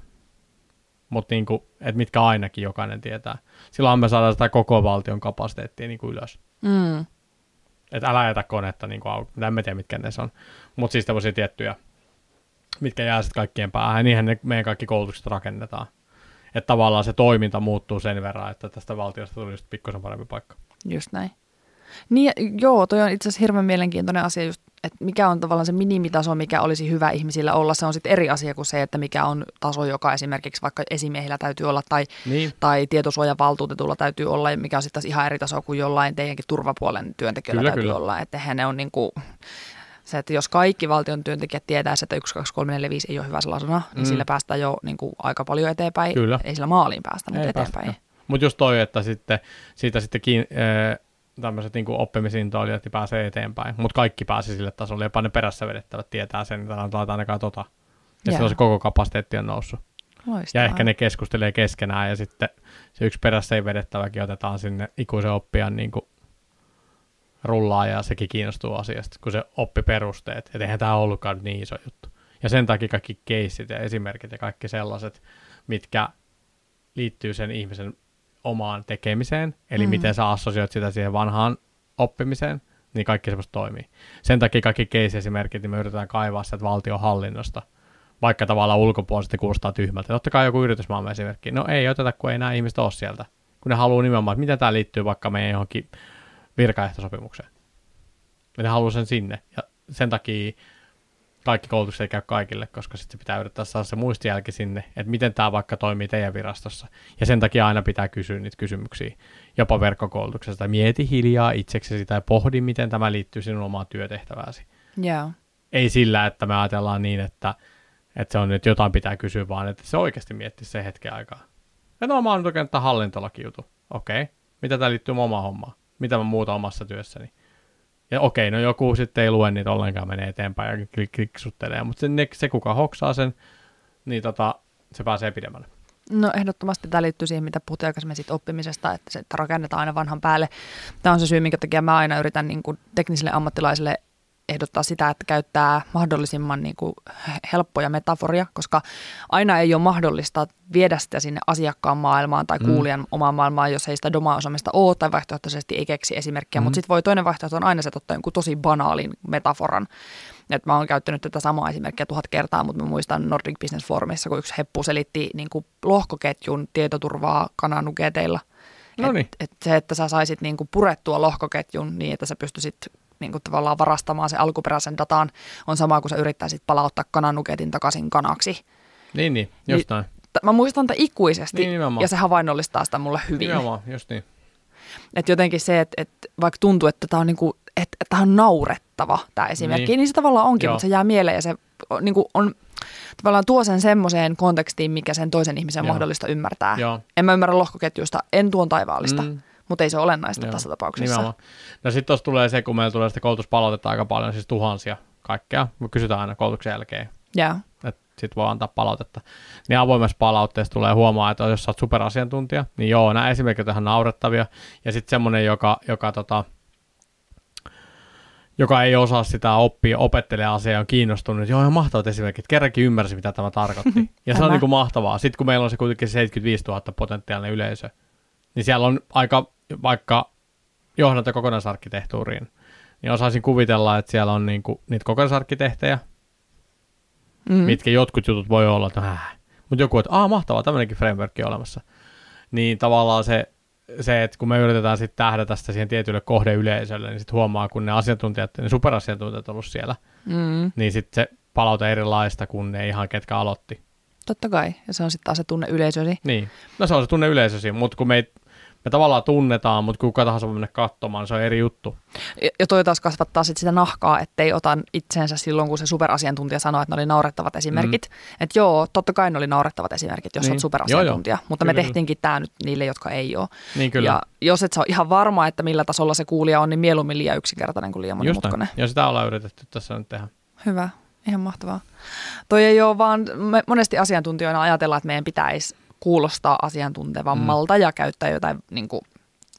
mutta niinku, mitkä ainakin jokainen tietää. Silloinhan me saadaan sitä koko valtion kapasiteettia niinku ylös. Mm. Että älä jätä konetta niinku auki. En tiedä, mitkä ne on. Mutta siis tämmöisiä tiettyjä, mitkä jää sitten kaikkien päähän. Niinhän ne meidän kaikki koulutukset rakennetaan. Että tavallaan se toiminta muuttuu sen verran, että tästä valtiosta tuli just pikkusen parempi paikka. Just näin. Niin, joo, toi on itse asiassa hirveän mielenkiintoinen asia just, että mikä on tavallaan se minimitaso, mikä olisi hyvä ihmisillä olla. Se on sitten eri asia kuin se, että mikä on taso, joka esimerkiksi vaikka esimiehillä täytyy olla tai, Niin, tai tietosuojavaltuutetulla täytyy olla, ja mikä on sitten taas ihan eri taso kuin jollain teidänkin turvapuolen työntekijöillä Kyllä, täytyy kyllä. olla. Että ne on niin kuin, se, että jos kaikki valtion työntekijät tietää, että 1, 2, 3, 4, 5 ei ole hyvä sellaisena, niin Mm. sillä päästään jo niin kuin aika paljon eteenpäin. Kyllä. Ei sillä maaliin päästä, mutta Ei eteenpäin. Mutta just toi, että sitten, siitä sitten kiin, äh, tämmöiset niin oppimisintoilijat niin pääsee eteenpäin, mutta kaikki pääsi sille tasolle, jopa ne perässä vedettävät tietää sen, että laitetaan ainakaan tota. Ja Joo. silloin se koko kapasiteetti on noussut. Loistavaa. Ja ehkä ne keskustelee keskenään ja sitten se yksi perässä ei vedettäväkin otetaan sinne ikuisen oppijan niin kuin rullaa ja sekin kiinnostuu asiasta, kun se oppi perusteet. Että eihän tämä ollutkaan nyt niin iso juttu. Ja sen takia kaikki keissit ja esimerkit ja kaikki sellaiset, mitkä liittyy sen ihmisen omaan tekemiseen, eli Mm. miten sä assosioit sitä siihen vanhaan oppimiseen, niin kaikki semmoista toimii. Sen takia kaikki case-esimerkit, niin me yritetään kaivaa sieltä valtionhallinnosta, vaikka tavallaan ulkopuolisesti kuulostaa tyhmältä. Totta kai joku yritysmaailman esimerkki. No ei oteta, kun ei nämä ihmiset ole sieltä. Kun ne haluaa nimenomaan, että miten tämä liittyy vaikka meidän johonkin virkaehtosopimukseen. Ja ne haluaa sen sinne. Ja sen takia kaikki koulutukset ei käy kaikille, koska sitten se pitää yrittää saada se muistijälki sinne, että miten tämä vaikka toimii teidän virastossa. Ja sen takia aina pitää kysyä niitä kysymyksiä, jopa verkkokoulutuksesta. Mieti hiljaa itseksi sitä ja pohdi, miten tämä liittyy sinun omaan työtehtävääsi. Joo. Ei sillä, että me ajatellaan niin, että, että se on nyt jotain pitää kysyä, vaan että se oikeasti miettii se hetken aikaa. Ja no mä oon nyt oikein hallintolaki jutu. Okei, mitä tämä liittyy mun omaan hommaan? Mitä mä muuta omassa työssäni? Ja okei, no joku sitten ei lue niitä ollenkaan, menee eteenpäin ja klik- kliksuttelee, mutta se, se kuka hoksaa sen, niin tota, se pääsee pidemmälle. No ehdottomasti tämä liittyy siihen, mitä puhuttiin aikaisemmin siitä oppimisesta, että se että rakennetaan aina vanhan päälle. Tämä on se syy, minkä takia mä aina yritän niin kuin teknisille ammattilaisille ehdottaa sitä, että käyttää mahdollisimman niin kuin helppoja metaforia, koska aina ei ole mahdollista viedä sitä sinne asiakkaan maailmaan tai Mm. kuulijan omaan maailmaan, jos ei sitä domaosaamista ole tai vaihtoehtoisesti ei keksi esimerkkiä. Mm. Mutta sitten voi toinen vaihtoehto on aina se, että ottaa jonkun tosi banaalin metaforan Et mä oon käyttänyt tätä samaa esimerkkiä tuhat kertaa, mutta mä muistan Nordic Business Forumissa, kun yksi heppu selitti niin kuin lohkoketjun tietoturvaa kananugeteilla. No niin. Et, et se, että sä saisit niin kuin purettua lohkoketjun niin, että sä pystyisit niin kuin tavallaan varastamaan sen alkuperäisen datan, on sama kuin sä yrittäisit palauttaa kananugetin takaisin kanaksi. Niin, niin, just näin. T- Mä muistan tätä ikuisesti Niin, nimenomaan. ja se havainnollistaa sitä mulle hyvin. Nimenomaan, just niin. Että jotenkin se, että, että vaikka tuntuu, että tämä on, niinku, että tämä on naurettava tämä esimerkki, Niin. niin, niin se tavallaan onkin, Joo. mutta se jää mieleen ja se on, niinku, on tavallaan tuo sen semmoiseen kontekstiin, mikä sen toisen ihmisen Joo. mahdollista ymmärtää. Joo. En mä ymmärrä lohkoketjuista, en tuon taivaallista, Mm. Mutta ei se ole olennaista Joo, tässä tapauksessa. Nimenomaan. No sitten tuossa tulee se, kun meillä tulee sitä koulutuspalautetta aika paljon, siis tuhansia kaikkea. Me kysytään aina koulutuksen jälkeen, Joo. että sit voi antaa palautetta. Niin avoimessa palautteessa tulee huomaa, että jos sä oot superasiantuntija, niin joo, nämä esimerkit on naurettavia. Ja sitten semmoinen, joka, joka, tota, joka ei osaa sitä oppia, opettelee asiaa ja on kiinnostunut, että joo, ihan mahtavat esimerkit, kerrankin ymmärsi, mitä tämä tarkoitti. Ja se on niin kuin mahtavaa. Sitten kun meillä on se kuitenkin 75 000 potentiaalinen yleisö, niin siellä on aika, vaikka johdanta kokonaisarkkitehtuuriin, niin osaisin kuvitella, että siellä on niin kuin, niitä kokonaisarkkitehtejä, Mm. mitkä jotkut jutut voi olla, että äh. mutta joku, että aah mahtavaa, tämmöinenkin framework on olemassa. Niin tavallaan se, se, että kun me yritetään sitten tähdätä sitä siihen tietylle kohdeyleisölle, niin sitten huomaa, kun ne asiantuntijat, ne superasiantuntijat on ollut siellä, Mm. niin sitten se palauta erilaista kuin ne ihan ketkä aloitti. Totta kai, ja se on sitten taas se tunne yleisösi. Niin, no se on se tunne yleisösi, mutta kun me, ei, me tavallaan tunnetaan, mutta kuka tahansa voi mennä katsomaan, se on eri juttu. Ja- Ja toi taas kasvattaa sit sitä nahkaa, ettei ota itseensä silloin, kun se superasiantuntija sanoo, että ne oli naurettavat esimerkit. Mm. Että joo, totta kai ne oli naurettavat esimerkit, jos Niin. olet superasiantuntija. Joo, joo. Mutta Kyllä, me tehtiinkin tämä nyt niille, jotka ei ole. Niin kyllä. Ja jos et sä ole ihan varma, että millä tasolla se kuulija on, niin mieluummin liian yksinkertainen kuin liian monimutkainen. Ja sitä ollaan yritetty tässä nyt tehdä. Hyvä, ihan mahtavaa. Toi ei ole vaan, me monesti asiantuntijoina ajatellaan, että meidän pitäisi kuulostaa asiantuntevammalta mm. ja käyttää jotain niin kuin,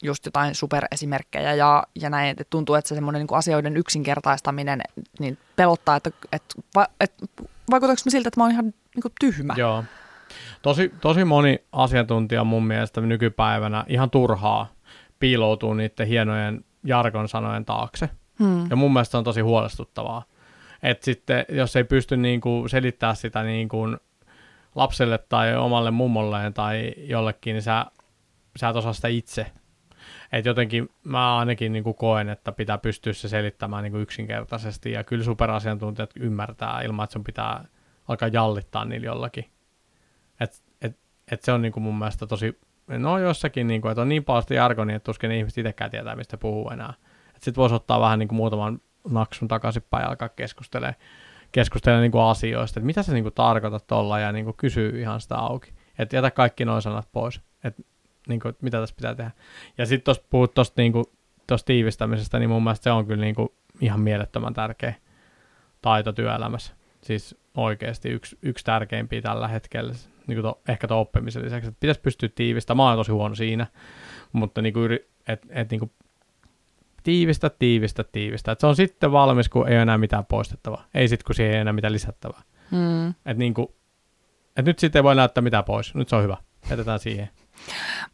just jotain superesimerkkejä ja, ja näin, että tuntuu, että se semmoinen niin asioiden yksinkertaistaminen niin pelottaa, että, että, va, että vaikuttaako me siltä, että mä oon ihan niin kuin tyhmä. Joo. Tosi, tosi moni asiantuntija mun mielestä nykypäivänä ihan turhaa piiloutuu niiden hienojen jargon sanojen taakse. Hmm. Ja mun mielestä se on tosi huolestuttavaa. Että sitten, jos ei pysty niinku selittää sitä niinku lapselle tai omalle mummolleen tai jollekin, niin sä, sä et osaa sitä itse. Et jotenkin mä ainakin niinku koen, että pitää pystyä se selittämään niinku yksinkertaisesti. Ja kyllä superasiantuntijat ymmärtää ilman, että sun pitää alkaa jallittaa niillä jollakin. Et, et, et se on niinku mun mielestä tosi, no jossakin, niinku, että on niin paljon sitä jargonia, että tuskin ihmiset itsekään tietää, mistä puhuu enää. Sitten voisi ottaa vähän niinku muutaman naksun takaisinpäin ja alkaa keskustelemaan, keskustelemaan niinku asioista, että mitä sä niinku tarkoitat tuolla ja niinku kysyy ihan sitä auki. Että jätä kaikki noin sanat pois, että niinku, et mitä tässä pitää tehdä. Ja sitten tuossa puhut tuosta tosta tiivistämisestä, niin mun mielestä se on kyllä niinku ihan mielettömän tärkeä taito työelämässä. Siis oikeasti yksi, yksi tärkeimpiä tällä hetkellä, niin kuin to, ehkä tuon oppimisen lisäksi, että pitäisi pystyä tiivistämään. Mä oon tosi huono siinä, mutta niin kuin, et, et, niin kuin tiivistä, tiivistä, tiivistä. Et se on sitten valmis, kun ei ole enää mitään poistettavaa. Ei sitten, kun siihen ei enää mitään lisättävää. Hmm. Et niin kuin, et nyt sitten ei voi näyttää mitään pois. Nyt se on hyvä. Jätetään siihen.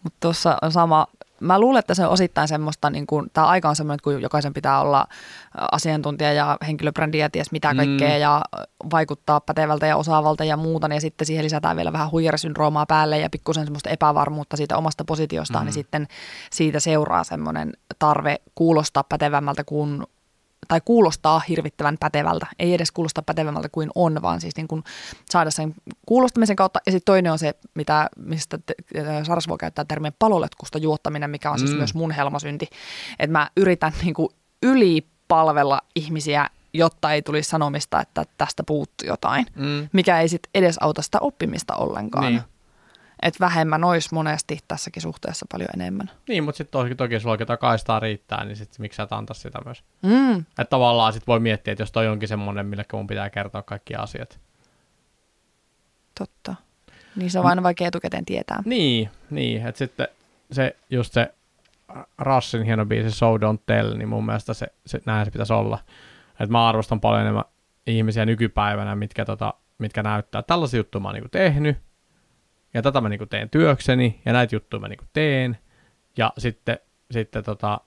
Mutta tuossa on sama, mä luulen, että se on osittain semmoista, niin kuin, tämä aika on semmoinen, että kun jokaisen pitää olla asiantuntija ja henkilöbrändi ja ties mitä Mm. kaikkea ja vaikuttaa pätevältä ja osaavalta ja muuta, niin sitten siihen lisätään vielä vähän huijarisyndroomaa päälle ja pikkusen semmoista epävarmuutta siitä omasta positiostaan, Mm. niin sitten siitä seuraa semmoinen tarve kuulostaa pätevämmältä kuin tai kuulostaa hirvittävän pätevältä. Ei edes kuulostaa pätevämmältä kuin on, vaan siis niin kuin saada sen kuulostamisen kautta. Ja sitten toinen on se, mitä, mistä te- Sarasvuo käyttää termiä paloletkusta juottaminen, mikä on siis Mm. myös mun helmasynti. Että mä yritän niin kuin ylipalvella ihmisiä, jotta ei tulisi sanomista, että tästä puuttuu jotain. Mm. Mikä ei sitten edes auta sitä oppimista ollenkaan. Niin. Että vähemmän olisi monesti tässäkin suhteessa paljon enemmän. Niin, mutta sitten toki, toki sulla oikein kaistaa riittää, niin sitten miksi sä et antaa sitä myös. Mm, Että tavallaan sitten voi miettiä, että jos toi onkin semmoinen, mille mun pitää kertoa kaikki asiat. totta. Niin se on aina vaikea etukäteen tietää. Niin, niin että sitten se, just se Rassin hieno biisi So Don't Tell, niin mun mielestä se, se näin se pitäisi olla. Että mä arvostan paljon enemmän ihmisiä nykypäivänä, mitkä, tota, mitkä näyttää, että tällaisia juttuja mä oon niinku tehnyt, ja tätä mä niinku teen työkseni, ja näitä juttuja mä niinku teen, ja sitten, sitten tota,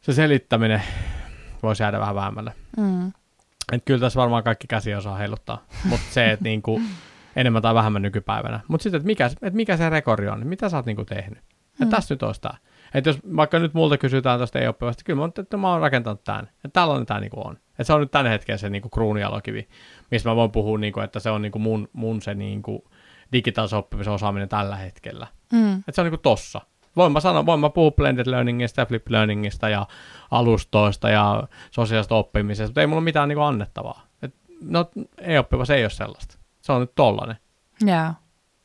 se selittäminen voisi jäädä vähän vähemmälle. Mm. Et kyllä tässä varmaan kaikki käsi osaa heiluttaa, mutta se, että niinku, enemmän tai vähemmän nykypäivänä. Mutta sitten, että mikä, et mikä se rekori on, mitä sä oot niinku tehnyt. Mm. tässä nyt olisi tämä. Että jos vaikka nyt multa kysytään tuosta ei-oppivasta, kyllä mä, että mä oon rakentanut tämän. Että tällainen tämä niinku on. Että se on nyt tämän hetken se niinku kruunialokivi, missä mä voin puhua, niinku, että se on niinku mun, mun se niinku digitaalisen oppimisen osaaminen tällä hetkellä. Mm. Että se on niinku tossa. Voin mä, sanoa, voin mä puhua blended learningista ja flip learningista ja alustoista ja sosiaalista oppimisesta, mutta ei mulla mitään niinku annettavaa. Et, no ei-oppiva se ei ole sellaista. Se on nyt tollanen. Yeah.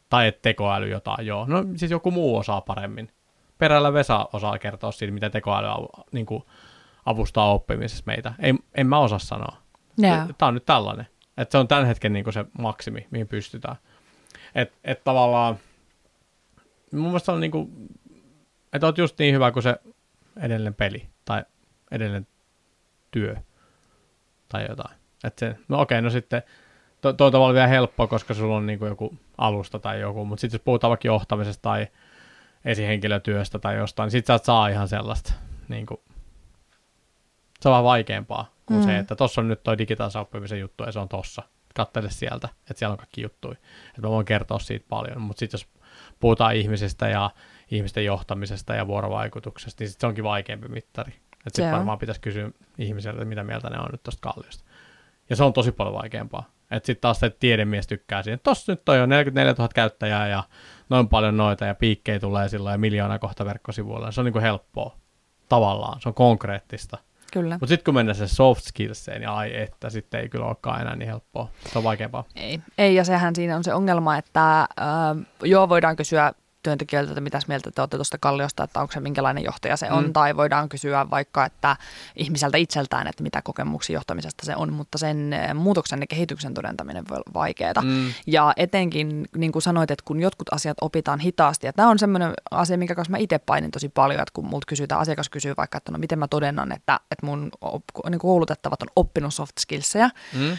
Tai että tekoäly jotain, joo. No siis joku muu osaa paremmin. Perällä Vesa osaa kertoa siitä, mitä tekoäly niin kuin, avustaa oppimisessa meitä. Ei, en mä osaa sanoa. Yeah. Tämä on nyt tällainen. Että se on tämän hetken niin kuin se maksimi, mihin pystytään. Että et tavallaan, mun mielestä on niin kuin, että oot just niin hyvä kuin se edellinen peli tai edellinen työ tai jotain. Että se, no okei, no sitten to, toi tavalla vielä helppoa, koska sulla on niin kuin joku alusta tai joku, mutta sitten jos puhutaan vaikka johtamisesta tai esihenkilötyöstä tai jostain, niin sitten sä saa ihan sellaista, niin kuin, se on vähän vaikeampaa kuin mm. se, että tuossa on nyt toi digitaalisen oppimisen juttu ja se on tossa. Kattele sieltä, että siellä on kaikki juttuja. Että mä voin kertoa siitä paljon, mutta sitten jos puhutaan ihmisistä ja ihmisten johtamisesta ja vuorovaikutuksesta, niin sit se onkin vaikeampi mittari. Että sitten varmaan pitäisi kysyä ihmiseltä, mitä mieltä ne on nyt tuosta kalliosta. Ja se on tosi paljon vaikeampaa. Että sitten taas se tiedemies tykkää siihen. Tossa nyt toi on 44 000 käyttäjää ja noin paljon noita ja piikkejä tulee silloin ja miljoona kohta verkkosivuilla. Se on niinku helppoa tavallaan. Se on konkreettista. Kyllä. Mutta sitten kun mennään se soft skillseen, niin ai että, sitten ei kyllä olekaan enää niin helppoa. Se on vaikeampaa. Ei, ei ja sehän siinä on se ongelma, että äh, joo, voidaan kysyä työntekijöiltä, että mitäs mieltä te olette tuosta Kalliosta, että onko se minkälainen johtaja se on, mm. tai voidaan kysyä vaikka, että ihmiseltä itseltään, että mitä kokemuksia johtamisesta se on, mutta sen eh, muutoksen ja kehityksen todentaminen voi olla vaikeaa. Mm. Ja etenkin, niin kuin sanoit, että kun jotkut asiat opitaan hitaasti, ja tämä on semmoinen asia, minkä kanssa mä itse painin tosi paljon, että kun multa kysytään, asiakas kysyy vaikka, että no miten mä todennan, että, että mun niin koulutettavat on oppinut soft skillsejä, mm.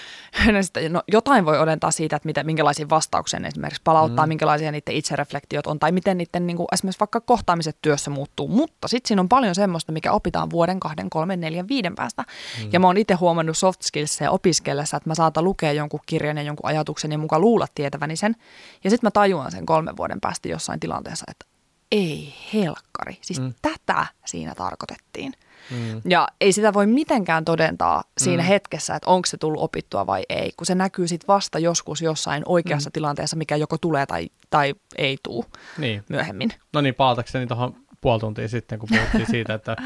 no, jotain voi odentaa siitä, että mitä, minkälaisia vastauksia esimerkiksi palauttaa, mm. minkälaisia niiden itsereflektiot on, tai tai miten niiden niin kuin esimerkiksi vaikka kohtaamiset työssä muuttuu. Mutta sitten siinä on paljon semmoista, mikä opitaan vuoden, kahden, kolmen, neljän, viiden päästä. Mm. Ja mä oon itse huomannut soft skillsia opiskellessa, että mä saatan lukea jonkun kirjan ja jonkun ajatuksen ja mukaan luulla tietäväni sen. Ja sitten mä tajuan sen kolmen vuoden päästä jossain tilanteessa, että ei helkkari. Siis mm. tätä siinä tarkoitettiin. Mm. Ja ei sitä voi mitenkään todentaa siinä mm. hetkessä, että onko se tullut opittua vai ei, kun se näkyy sitten vasta joskus jossain oikeassa mm. tilanteessa, mikä joko tulee tai, tai ei tule niin. myöhemmin. No niin, palatakseni tuohon puoli tuntia sitten, kun puhuttiin siitä, että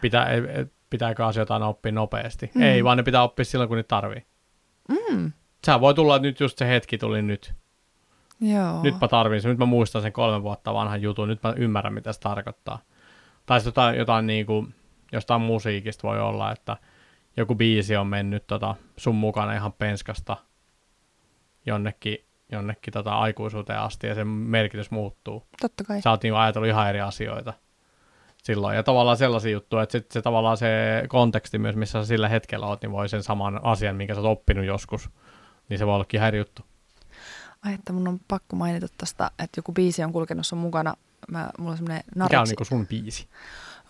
pitää, pitääkö asioita aina oppia nopeasti. Mm. Ei, vaan ne pitää oppia silloin, kun niitä tarvii. Mm. Sehän voi tulla, että nyt just se hetki tuli nyt. Joo. Nyt mä tarvin sen, nyt mä muistan sen kolme vuotta vanhan jutun, nyt mä ymmärrän, mitä se tarkoittaa. Tai sitten jotain, jotain niin kuin, jostain musiikista voi olla, että joku biisi on mennyt tota, sun mukana ihan penskasta jonnekin, jonnekin tota, aikuisuuteen asti ja sen merkitys muuttuu. Totta kai. Sä oot niin ajatellut ihan eri asioita silloin. Ja tavallaan sellaisia juttuja, että sit se tavallaan se konteksti myös, missä sä sillä hetkellä oot, niin voi sen saman asian, minkä sä oot oppinut joskus, niin se voi ollakin ihan eri juttu. Ai, että mun on pakko mainita tästä, että joku biisi on kulkenut sun mukana. Mä, mulla on semmoinen Mikä on niinku sun biisi?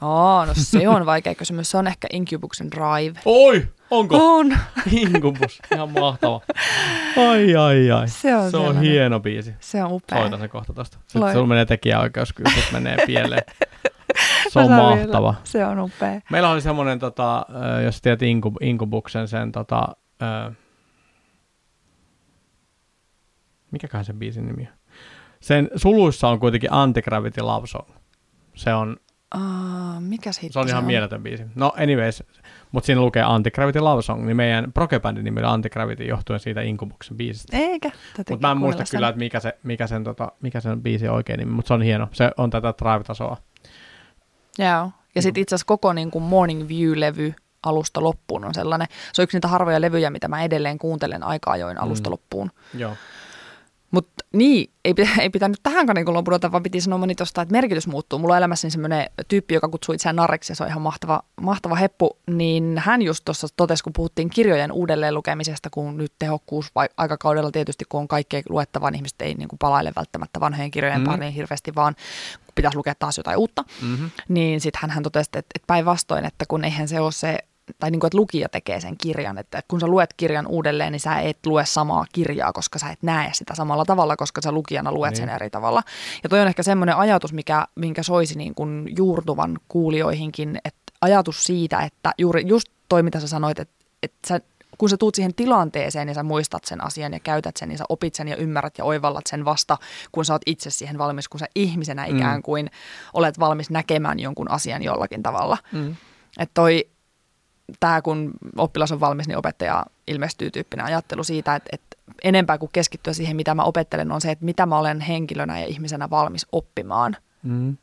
Oh, no se on vaikea kysymys. Se on ehkä Incubusen Drive. Oi, onko? On. Incubus, ihan mahtava. Ai, ai, ai. Se on, se on hieno biisi. Se on upea. Soitan sen kohta tosta. Sitten Loi. sulla menee tekijäoikeus, kun menee pieleen. Se on mahtava. Vielä. Se on upea. Meillä oli semmoinen, tota, jos tiedät Incub, Incubuksen, sen tota, mikäköhän sen biisin nimi on? Sen suluissa on kuitenkin Anti-Gravity Love Song. Se on Uh, mikä se on ihan on? mieletön biisi. No anyways, mutta siinä lukee Anti-Gravity Love Song, niin meidän prokebändin nimi oli Anti-Gravity johtuen siitä Incubuksen biisistä. Eikä. Mutta mä en muista sen. kyllä, että mikä, se, mikä, sen, tota, mikä sen biisi oikein nimi, mutta se on hieno. Se on tätä Drive-tasoa. Joo. Ja sitten itse asiassa koko niin kuin Morning View-levy alusta loppuun on sellainen. Se on yksi niitä harvoja levyjä, mitä mä edelleen kuuntelen aika ajoin alusta mm. loppuun. Joo. Niin, ei, ei pitänyt tähän niin lopulta, vaan piti sanoa moni tosta, että merkitys muuttuu. Mulla on elämässäni semmoinen tyyppi, joka kutsui itseään narreksi ja se on ihan mahtava, mahtava heppu. Niin hän just tuossa totesi, kun puhuttiin kirjojen uudelleen lukemisesta, kun nyt tehokkuus vai, aikakaudella tietysti, kun on kaikkea luettavaa, niin ihmiset ei niin kuin palaile välttämättä vanhojen kirjojen mm. pariin hirveästi, vaan pitäisi lukea taas jotain uutta. Mm-hmm. Niin sitten hän, hän totesi, että, että päinvastoin, että kun eihän se ole se tai niin kuin, että lukija tekee sen kirjan, että kun sä luet kirjan uudelleen, niin sä et lue samaa kirjaa, koska sä et näe sitä samalla tavalla, koska sä lukijana luet niin. sen eri tavalla. Ja toi on ehkä semmoinen ajatus, mikä, minkä soisi niin kuin juurtuvan kuulijoihinkin, että ajatus siitä, että juuri just toi, mitä sä sanoit, että, että sä kun sä tuut siihen tilanteeseen ja sä muistat sen asian ja käytät sen, niin sä opit sen ja ymmärrät ja oivallat sen vasta, kun sä oot itse siihen valmis, kun sä ihmisenä mm. ikään kuin olet valmis näkemään jonkun asian jollakin tavalla. Mm. Että toi, tämä kun oppilas on valmis, niin opettaja ilmestyy tyyppinen ajattelu siitä, että, että enempää kuin keskittyä siihen, mitä mä opettelen, on se, että mitä mä olen henkilönä ja ihmisenä valmis oppimaan. Mm.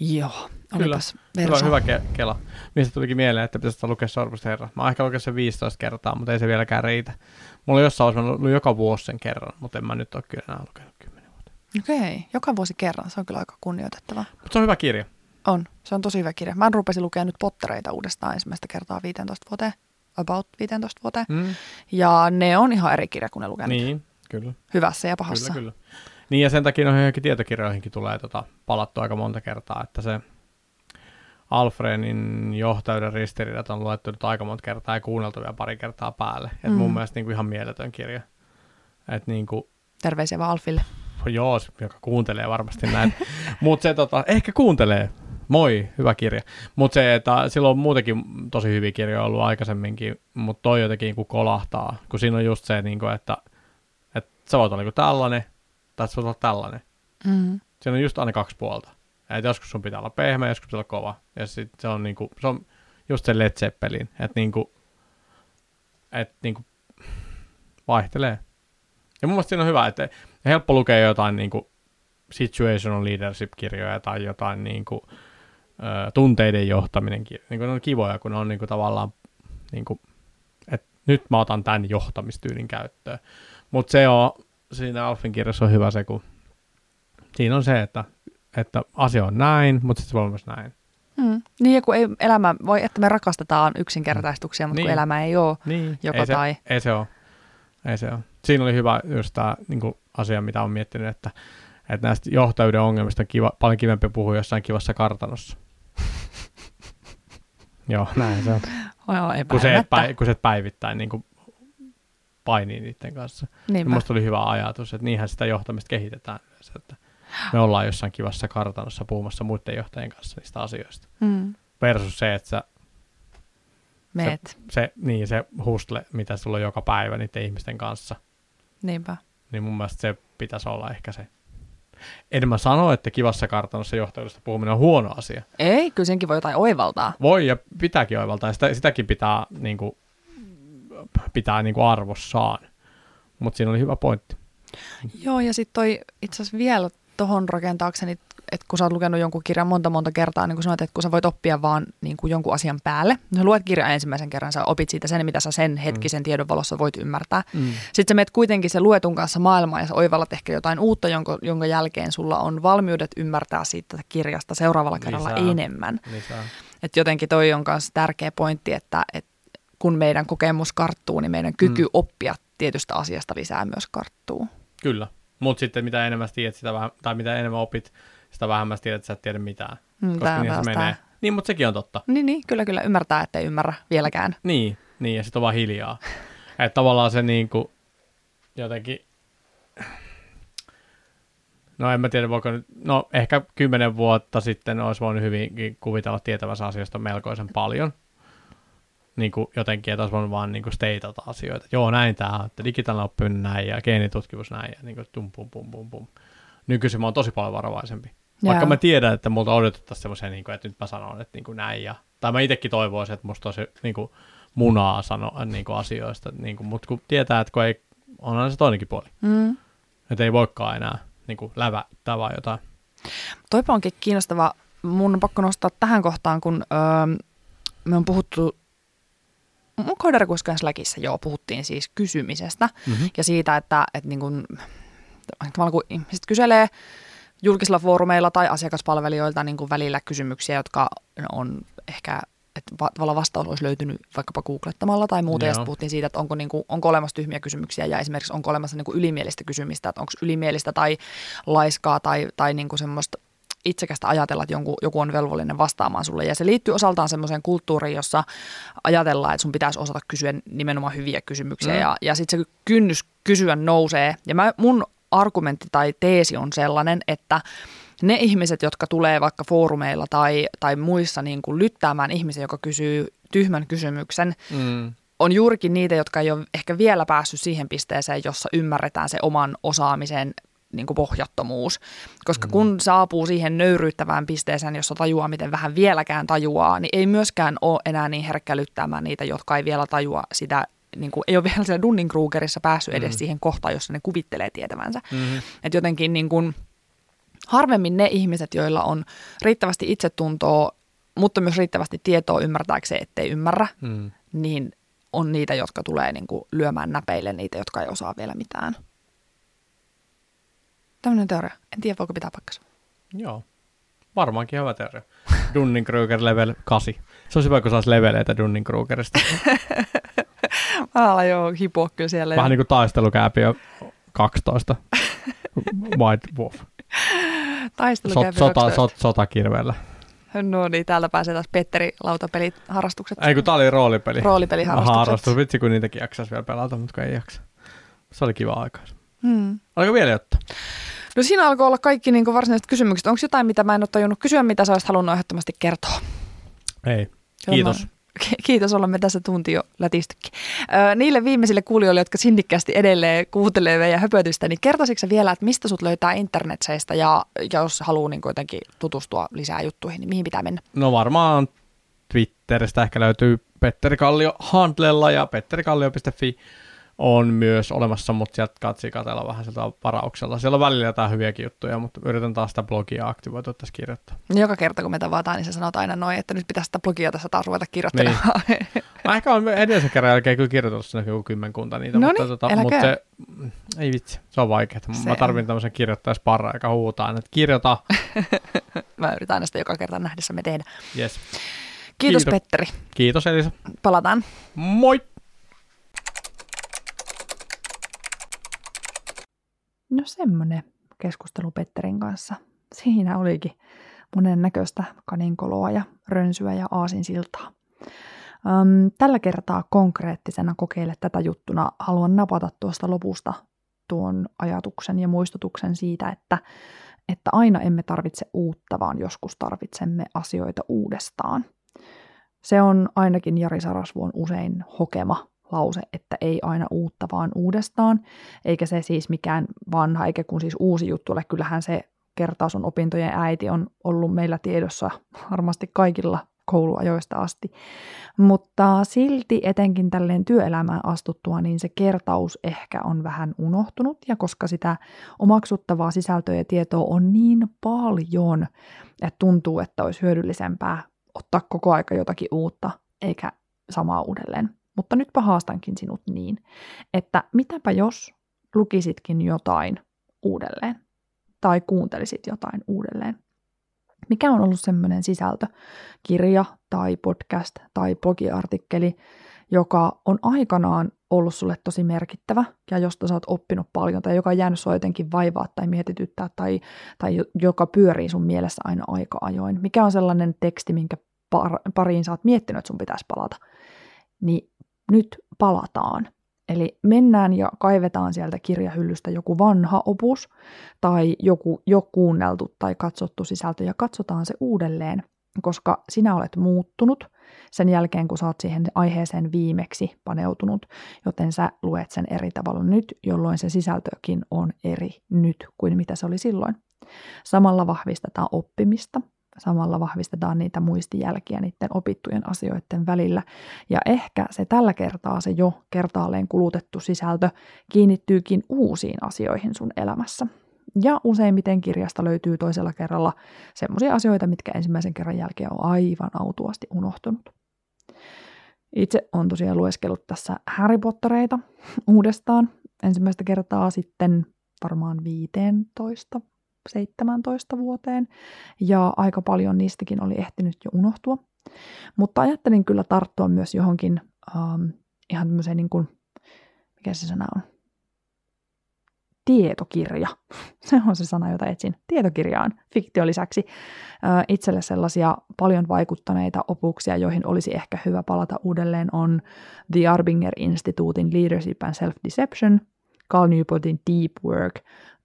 Joo, Kyllä, hyvä, hyvä ke- kela. Mistä tulikin mieleen, että pitäisi lukea Sormusta herra. Mä oon ehkä lukenut sen 15 kertaa, mutta ei se vieläkään riitä. Mulla on jossain olisi joka vuosi sen kerran, mutta en mä nyt ole kyllä enää lukenut 10 vuotta. Okei, joka vuosi kerran. Se on kyllä aika kunnioitettava. Mutta se on hyvä kirja. On, se on tosi hyvä kirja. Mä rupesin lukemaan nyt Pottereita uudestaan ensimmäistä kertaa 15 vuoteen, about 15 vuoteen. Mm. Ja ne on ihan eri kirja kuin ne lukenut. Niin, kyllä. Hyvässä ja pahassa. Kyllä, kyllä. Niin ja sen takia noihin tietokirjoihinkin tulee tota, palattu aika monta kertaa, että se Alfredin johtajuuden ristiriidat on luettu nyt aika monta kertaa ja kuunneltu vielä pari kertaa päälle. Et mm. mun mielestä niin kuin ihan mieletön kirja. Et niin kuin, Terveisiä vaan Alfille. Joo, joka kuuntelee varmasti näin. Mutta se tota, ehkä kuuntelee. Moi, hyvä kirja. Mutta se, että silloin on muutenkin tosi hyviä kirjoja ollut aikaisemminkin, mutta toi jotenkin kun kolahtaa, kun siinä on just se, niin kuin, että, että sä voit olla niin tällainen, tai sä voit olla tällainen. Mm. Siinä on just aina kaksi puolta. Et joskus sun pitää olla pehmeä, joskus pitää olla kova. Ja sit se on, niinku, se on just se Led Zeppelin, että niinku, et niinku, vaihtelee. Ja mun mielestä siinä on hyvä, että helppo lukea jotain niinku situational leadership-kirjoja tai jotain niinku, ö, tunteiden johtaminen. Niinku, ne on kivoja, kun ne on niinku tavallaan, niinku, että nyt mä otan tämän johtamistyylin käyttöön. Mutta se on, siinä Alfin kirjassa on hyvä se, kun siinä on se, että että asia on näin, mutta sitten se voi olla myös näin. Mm. Niin, ja kun ei elämä, voi, että me rakastetaan yksinkertaistuksia, mutta niin. kun elämä ei ole niin. joko ei se, tai. Ei se ole. Ei se ole. Siinä oli hyvä just tämä niin asia, mitä olen miettinyt, että, että näistä johtajuuden ongelmista on kiva, paljon kivempi puhua jossain kivassa kartanossa. Joo, näin se on. Joo, kun, se et, kun se et päivittäin niin kuin painii niiden kanssa. Minusta oli hyvä ajatus, että niinhän sitä johtamista kehitetään. Että me ollaan jossain kivassa kartanossa puhumassa muiden johtajien kanssa niistä asioista. Mm. Versus se, että sä Meet. Se, se, niin, se hustle, mitä sulla on joka päivä niiden ihmisten kanssa. Niinpä. Niin mun mielestä se pitäisi olla ehkä se. En mä sano, että kivassa kartanossa johtajuudesta puhuminen on huono asia. Ei, kyllä senkin voi jotain oivaltaa. Voi ja pitääkin oivaltaa. Sitä, sitäkin pitää, niin kuin, pitää niin kuin arvossaan. Mutta siinä oli hyvä pointti. Joo, ja sitten toi itse asiassa vielä tuohon rakentaakseni, että kun sä oot lukenut jonkun kirjan monta monta kertaa, niin kuin sanoit, että kun sä voit oppia vaan niin kuin jonkun asian päälle, niin sä luet kirjan ensimmäisen kerran, sä opit siitä sen, mitä sä sen hetkisen mm. tiedon valossa voit ymmärtää. Mm. Sitten sä menet kuitenkin se luetun kanssa maailmaan ja sä oivallat ehkä jotain uutta, jonka, jonka jälkeen sulla on valmiudet ymmärtää siitä kirjasta seuraavalla kerralla Lisää. enemmän. Että jotenkin toi on myös tärkeä pointti, että, että kun meidän kokemus karttuu, niin meidän kyky mm. oppia tietystä asiasta lisää myös karttuu. Kyllä. Mutta sitten mitä enemmän tiedät, sitä vähän, tai mitä enemmän opit, sitä vähemmän tiedät, että sä et tiedä mitään. Mm, koska niin se menee. Niin, mutta sekin on totta. Niin, niin, kyllä, kyllä. Ymmärtää, että ei ymmärrä vieläkään. Niin, niin ja sitten on vaan hiljaa. että tavallaan se niin kuin, jotenkin, no en mä tiedä, voiko nyt, no ehkä kymmenen vuotta sitten olisi voinut hyvinkin kuvitella tietävänsä asioista melkoisen paljon niin kuin jotenkin, että olisi voinut vaan niin kuin stateata asioita. Joo, näin tämä on, että digitaalinen oppiminen näin ja geenitutkimus näin ja niin kuin tum, pum, pum, pum, pum. Nykyisin mä oon tosi paljon varovaisempi. Jaa. Vaikka mä tiedän, että multa odotettaisiin semmoisia, niin kuin, että nyt mä sanon, että niin kuin näin. Ja, tai mä itsekin toivoisin, että musta olisi niin kuin munaa sanoa niin kuin asioista. Niin kuin, mutta kun tietää, että kun ei, on aina se toinenkin puoli. Mm. Että ei voikaan enää niin kuin lävättää vaan jotain. Toipa onkin kiinnostava. Mun on pakko nostaa tähän kohtaan, kun öö, me on puhuttu Koodarikuiskan Slackissa joo, puhuttiin siis kysymisestä mm-hmm. ja siitä, että, että niin kuin, kun ihmiset kyselee julkisilla foorumeilla tai asiakaspalvelijoilta niin kuin välillä kysymyksiä, jotka on ehkä että tavallaan vastaus olisi löytynyt vaikkapa googlettamalla tai muuta, Joo. ja puhuttiin siitä, että onko, niin kuin, onko olemassa tyhmiä kysymyksiä, ja esimerkiksi onko olemassa niin kuin ylimielistä kysymistä, että onko ylimielistä tai laiskaa tai, tai niin kuin semmoista itsekästä ajatella, että jonkun, joku on velvollinen vastaamaan sulle. Ja se liittyy osaltaan semmoiseen kulttuuriin, jossa ajatellaan, että sun pitäisi osata kysyä nimenomaan hyviä kysymyksiä. Mm. Ja, ja sitten se kynnys kysyä nousee. Ja mä, mun argumentti tai teesi on sellainen, että ne ihmiset, jotka tulee vaikka foorumeilla tai, tai muissa niin kuin lyttäämään ihmisiä, joka kysyy tyhmän kysymyksen, mm. on juurikin niitä, jotka ei ole ehkä vielä päässyt siihen pisteeseen, jossa ymmärretään se oman osaamisen niin kuin pohjattomuus. Koska mm. kun saapuu siihen nöyryyttävään pisteeseen, jossa tajuaa, miten vähän vieläkään tajuaa, niin ei myöskään ole enää niin herkkä lyttäämään niitä, jotka ei vielä tajua sitä niin kuin, ei ole vielä siellä Dunning-Krugerissa päässyt edes mm. siihen kohtaan, jossa ne kuvittelee tietävänsä. Mm-hmm. Että jotenkin niin kuin, harvemmin ne ihmiset, joilla on riittävästi itsetuntoa, mutta myös riittävästi tietoa ymmärtääkseen, ettei ymmärrä, mm. niin on niitä, jotka tulee niin kuin lyömään näpeille niitä, jotka ei osaa vielä mitään. Tämmöinen teoria. En tiedä, voiko pitää paikkansa. Joo. Varmaankin hyvä teoria. Dunning-Kruger level 8. Se olisi hyvä, kun saisi leveleitä Dunning-Krugerista. Mä alan jo hipoa kyllä siellä. Vähän jo. niin kuin taistelukääpiö 12. White Wolf. Taistelukääpiö sot, sota, sot, sotakirveellä. No niin, täällä pääsee taas Petteri lautapelit harrastukset. Ei kun tää oli roolipeli. Roolipeliharrastukset. Harrastus, vitsi kun niitäkin jaksaisi vielä pelata, mutta ei jaksa. Se oli kiva aika. Hmm. Oliko vielä jotain? No siinä alkoi olla kaikki niin varsinaiset kysymykset. Onko jotain, mitä mä en ole tajunnut kysyä, mitä sä olisit halunnut ehdottomasti kertoa? Ei. Kiitos. Kiitos, olemme tässä tunti jo lätistykin. niille viimeisille kuulijoille, jotka sinnikkäästi edelleen kuuntelee ja höpötystä, niin kertoisitko vielä, että mistä sut löytää internetseistä ja, ja jos haluaa niin jotenkin tutustua lisää juttuihin, niin mihin pitää mennä? No varmaan Twitteristä ehkä löytyy Petteri Kallio Handlella ja petterikallio.fi on myös olemassa, mutta sieltä katsi katella vähän sieltä varauksella. Siellä on välillä jotain hyviäkin juttuja, mutta yritän taas sitä blogia aktivoitua tässä kirjoittaa. Joka kerta kun me tavataan, niin se sanoo aina noin, että nyt pitäisi sitä blogia tässä taas ruveta kirjoittelemaan. Niin. Mä ehkä on edellisen kerran jälkeen kyllä kirjoitellut sinne joku kymmenkunta niitä, no mutta, niin, tota, mutta se, ei vitsi, se on vaikeaa. Mä tarvin tämmöisen kirjoittajasparra, joka huutaa, että kirjoita. Mä yritän aina sitä joka kerta nähdessä me tehdä. Yes. Kiitos, Kiitos Petteri. Kiitos Elisa. Palataan. Moi! No semmoinen keskustelu Petterin kanssa. Siinä olikin monen näköistä kaninkoloa ja rönsyä ja aasinsiltaa. Öm, tällä kertaa konkreettisena kokeile tätä juttuna haluan napata tuosta lopusta tuon ajatuksen ja muistutuksen siitä, että, että aina emme tarvitse uutta, vaan joskus tarvitsemme asioita uudestaan. Se on ainakin Jari Sarasvuon usein hokema lause, että ei aina uutta, vaan uudestaan, eikä se siis mikään vanha, eikä kun siis uusi juttu ole. Kyllähän se kertaus on opintojen äiti on ollut meillä tiedossa varmasti kaikilla kouluajoista asti. Mutta silti etenkin tälleen työelämään astuttua, niin se kertaus ehkä on vähän unohtunut, ja koska sitä omaksuttavaa sisältöä ja tietoa on niin paljon, että tuntuu, että olisi hyödyllisempää ottaa koko aika jotakin uutta, eikä samaa uudelleen. Mutta nytpä haastankin sinut niin, että mitäpä jos lukisitkin jotain uudelleen tai kuuntelisit jotain uudelleen. Mikä on ollut semmoinen sisältö, kirja tai podcast tai blogiartikkeli, joka on aikanaan ollut sulle tosi merkittävä ja josta sä oot oppinut paljon tai joka on jäänyt sua jotenkin vaivaa tai mietityttää tai, tai joka pyörii sun mielessä aina aika ajoin. Mikä on sellainen teksti, minkä par, pariin sä oot miettinyt, että sun pitäisi palata. Niin nyt palataan. Eli mennään ja kaivetaan sieltä kirjahyllystä joku vanha opus tai joku jo kuunneltu tai katsottu sisältö ja katsotaan se uudelleen, koska sinä olet muuttunut sen jälkeen, kun oot siihen aiheeseen viimeksi paneutunut, joten sä luet sen eri tavalla nyt, jolloin se sisältökin on eri nyt kuin mitä se oli silloin. Samalla vahvistetaan oppimista, samalla vahvistetaan niitä muistijälkiä niiden opittujen asioiden välillä. Ja ehkä se tällä kertaa se jo kertaalleen kulutettu sisältö kiinnittyykin uusiin asioihin sun elämässä. Ja useimmiten kirjasta löytyy toisella kerralla sellaisia asioita, mitkä ensimmäisen kerran jälkeen on aivan autuasti unohtunut. Itse on tosiaan lueskellut tässä Harry Pottereita uudestaan ensimmäistä kertaa sitten varmaan 15 17 vuoteen, ja aika paljon niistäkin oli ehtinyt jo unohtua. Mutta ajattelin kyllä tarttua myös johonkin ähm, ihan tämmöiseen niin kuin, mikä se sana on, tietokirja. Se on se sana, jota etsin. Tietokirja on fiktio lisäksi itselle sellaisia paljon vaikuttaneita opuksia, joihin olisi ehkä hyvä palata uudelleen, on The Arbinger Instituutin Leadership and Self-Deception, Carl Newportin Deep Work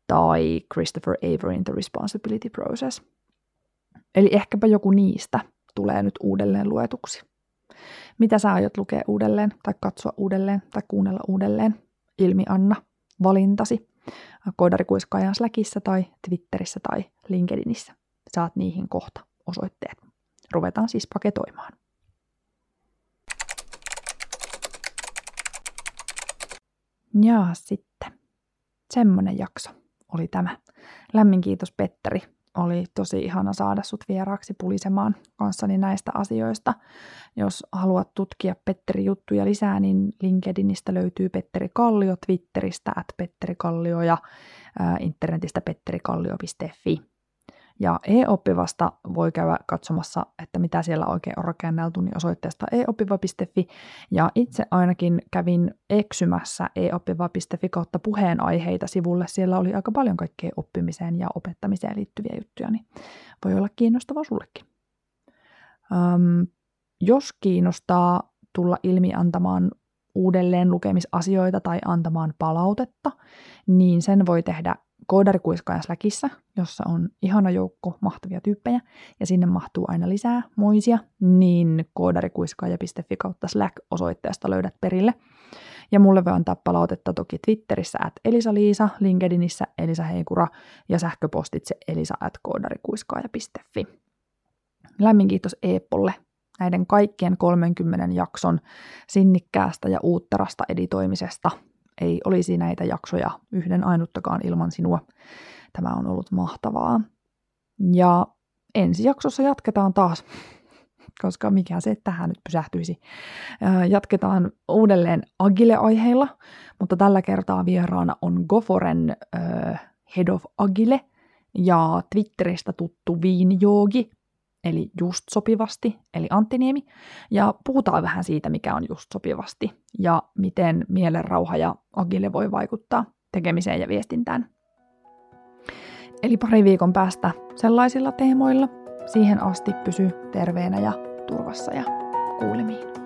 tai Christopher Averyn The Responsibility Process. Eli ehkäpä joku niistä tulee nyt uudelleen luetuksi. Mitä sä aiot lukea uudelleen, tai katsoa uudelleen, tai kuunnella uudelleen? Ilmi Anna, valintasi. Koodarikuiskaajan Slackissa tai Twitterissä tai LinkedInissä. Saat niihin kohta osoitteet. Ruvetaan siis paketoimaan. Ja sitten semmonen jakso oli tämä. Lämmin kiitos Petteri oli tosi ihana saada sut vieraaksi pulisemaan kanssani näistä asioista. Jos haluat tutkia Petteri juttuja lisää, niin LinkedInistä löytyy Petteri Kallio, Twitteristä at Petteri Kallio ja internetistä petterikallio.fi. Ja e-oppivasta voi käydä katsomassa, että mitä siellä oikein on rakenneltu, niin osoitteesta eoppiva.fi. Ja itse ainakin kävin eksymässä eoppiva.fi kautta puheenaiheita sivulle. Siellä oli aika paljon kaikkea oppimiseen ja opettamiseen liittyviä juttuja, niin voi olla kiinnostavaa sullekin. Um, jos kiinnostaa tulla ilmi antamaan uudelleen lukemisasioita tai antamaan palautetta, niin sen voi tehdä koodarikuiskaajan Slackissa, jossa on ihana joukko mahtavia tyyppejä, ja sinne mahtuu aina lisää moisia, niin koodarikuiskaaja.fi kautta Slack-osoitteesta löydät perille. Ja mulle voi antaa palautetta toki Twitterissä at Elisa-Liisa, LinkedInissä Elisa Heikura ja sähköpostitse elisa at koodarikuiskaaja.fi. Lämmin kiitos Eepolle näiden kaikkien 30 jakson sinnikkäästä ja uutterasta editoimisesta – ei olisi näitä jaksoja yhden ainuttakaan ilman sinua. Tämä on ollut mahtavaa. Ja ensi jaksossa jatketaan taas, koska mikä se tähän nyt pysähtyisi. Jatketaan uudelleen Agile-aiheilla, mutta tällä kertaa vieraana on Goforen äh, Head of Agile ja Twitteristä tuttu Viin Joogi, eli just sopivasti, eli Anttiniemi, ja puhutaan vähän siitä, mikä on just sopivasti, ja miten mielenrauha ja agile voi vaikuttaa tekemiseen ja viestintään. Eli pari viikon päästä sellaisilla teemoilla. Siihen asti pysy terveenä ja turvassa ja kuulemiin.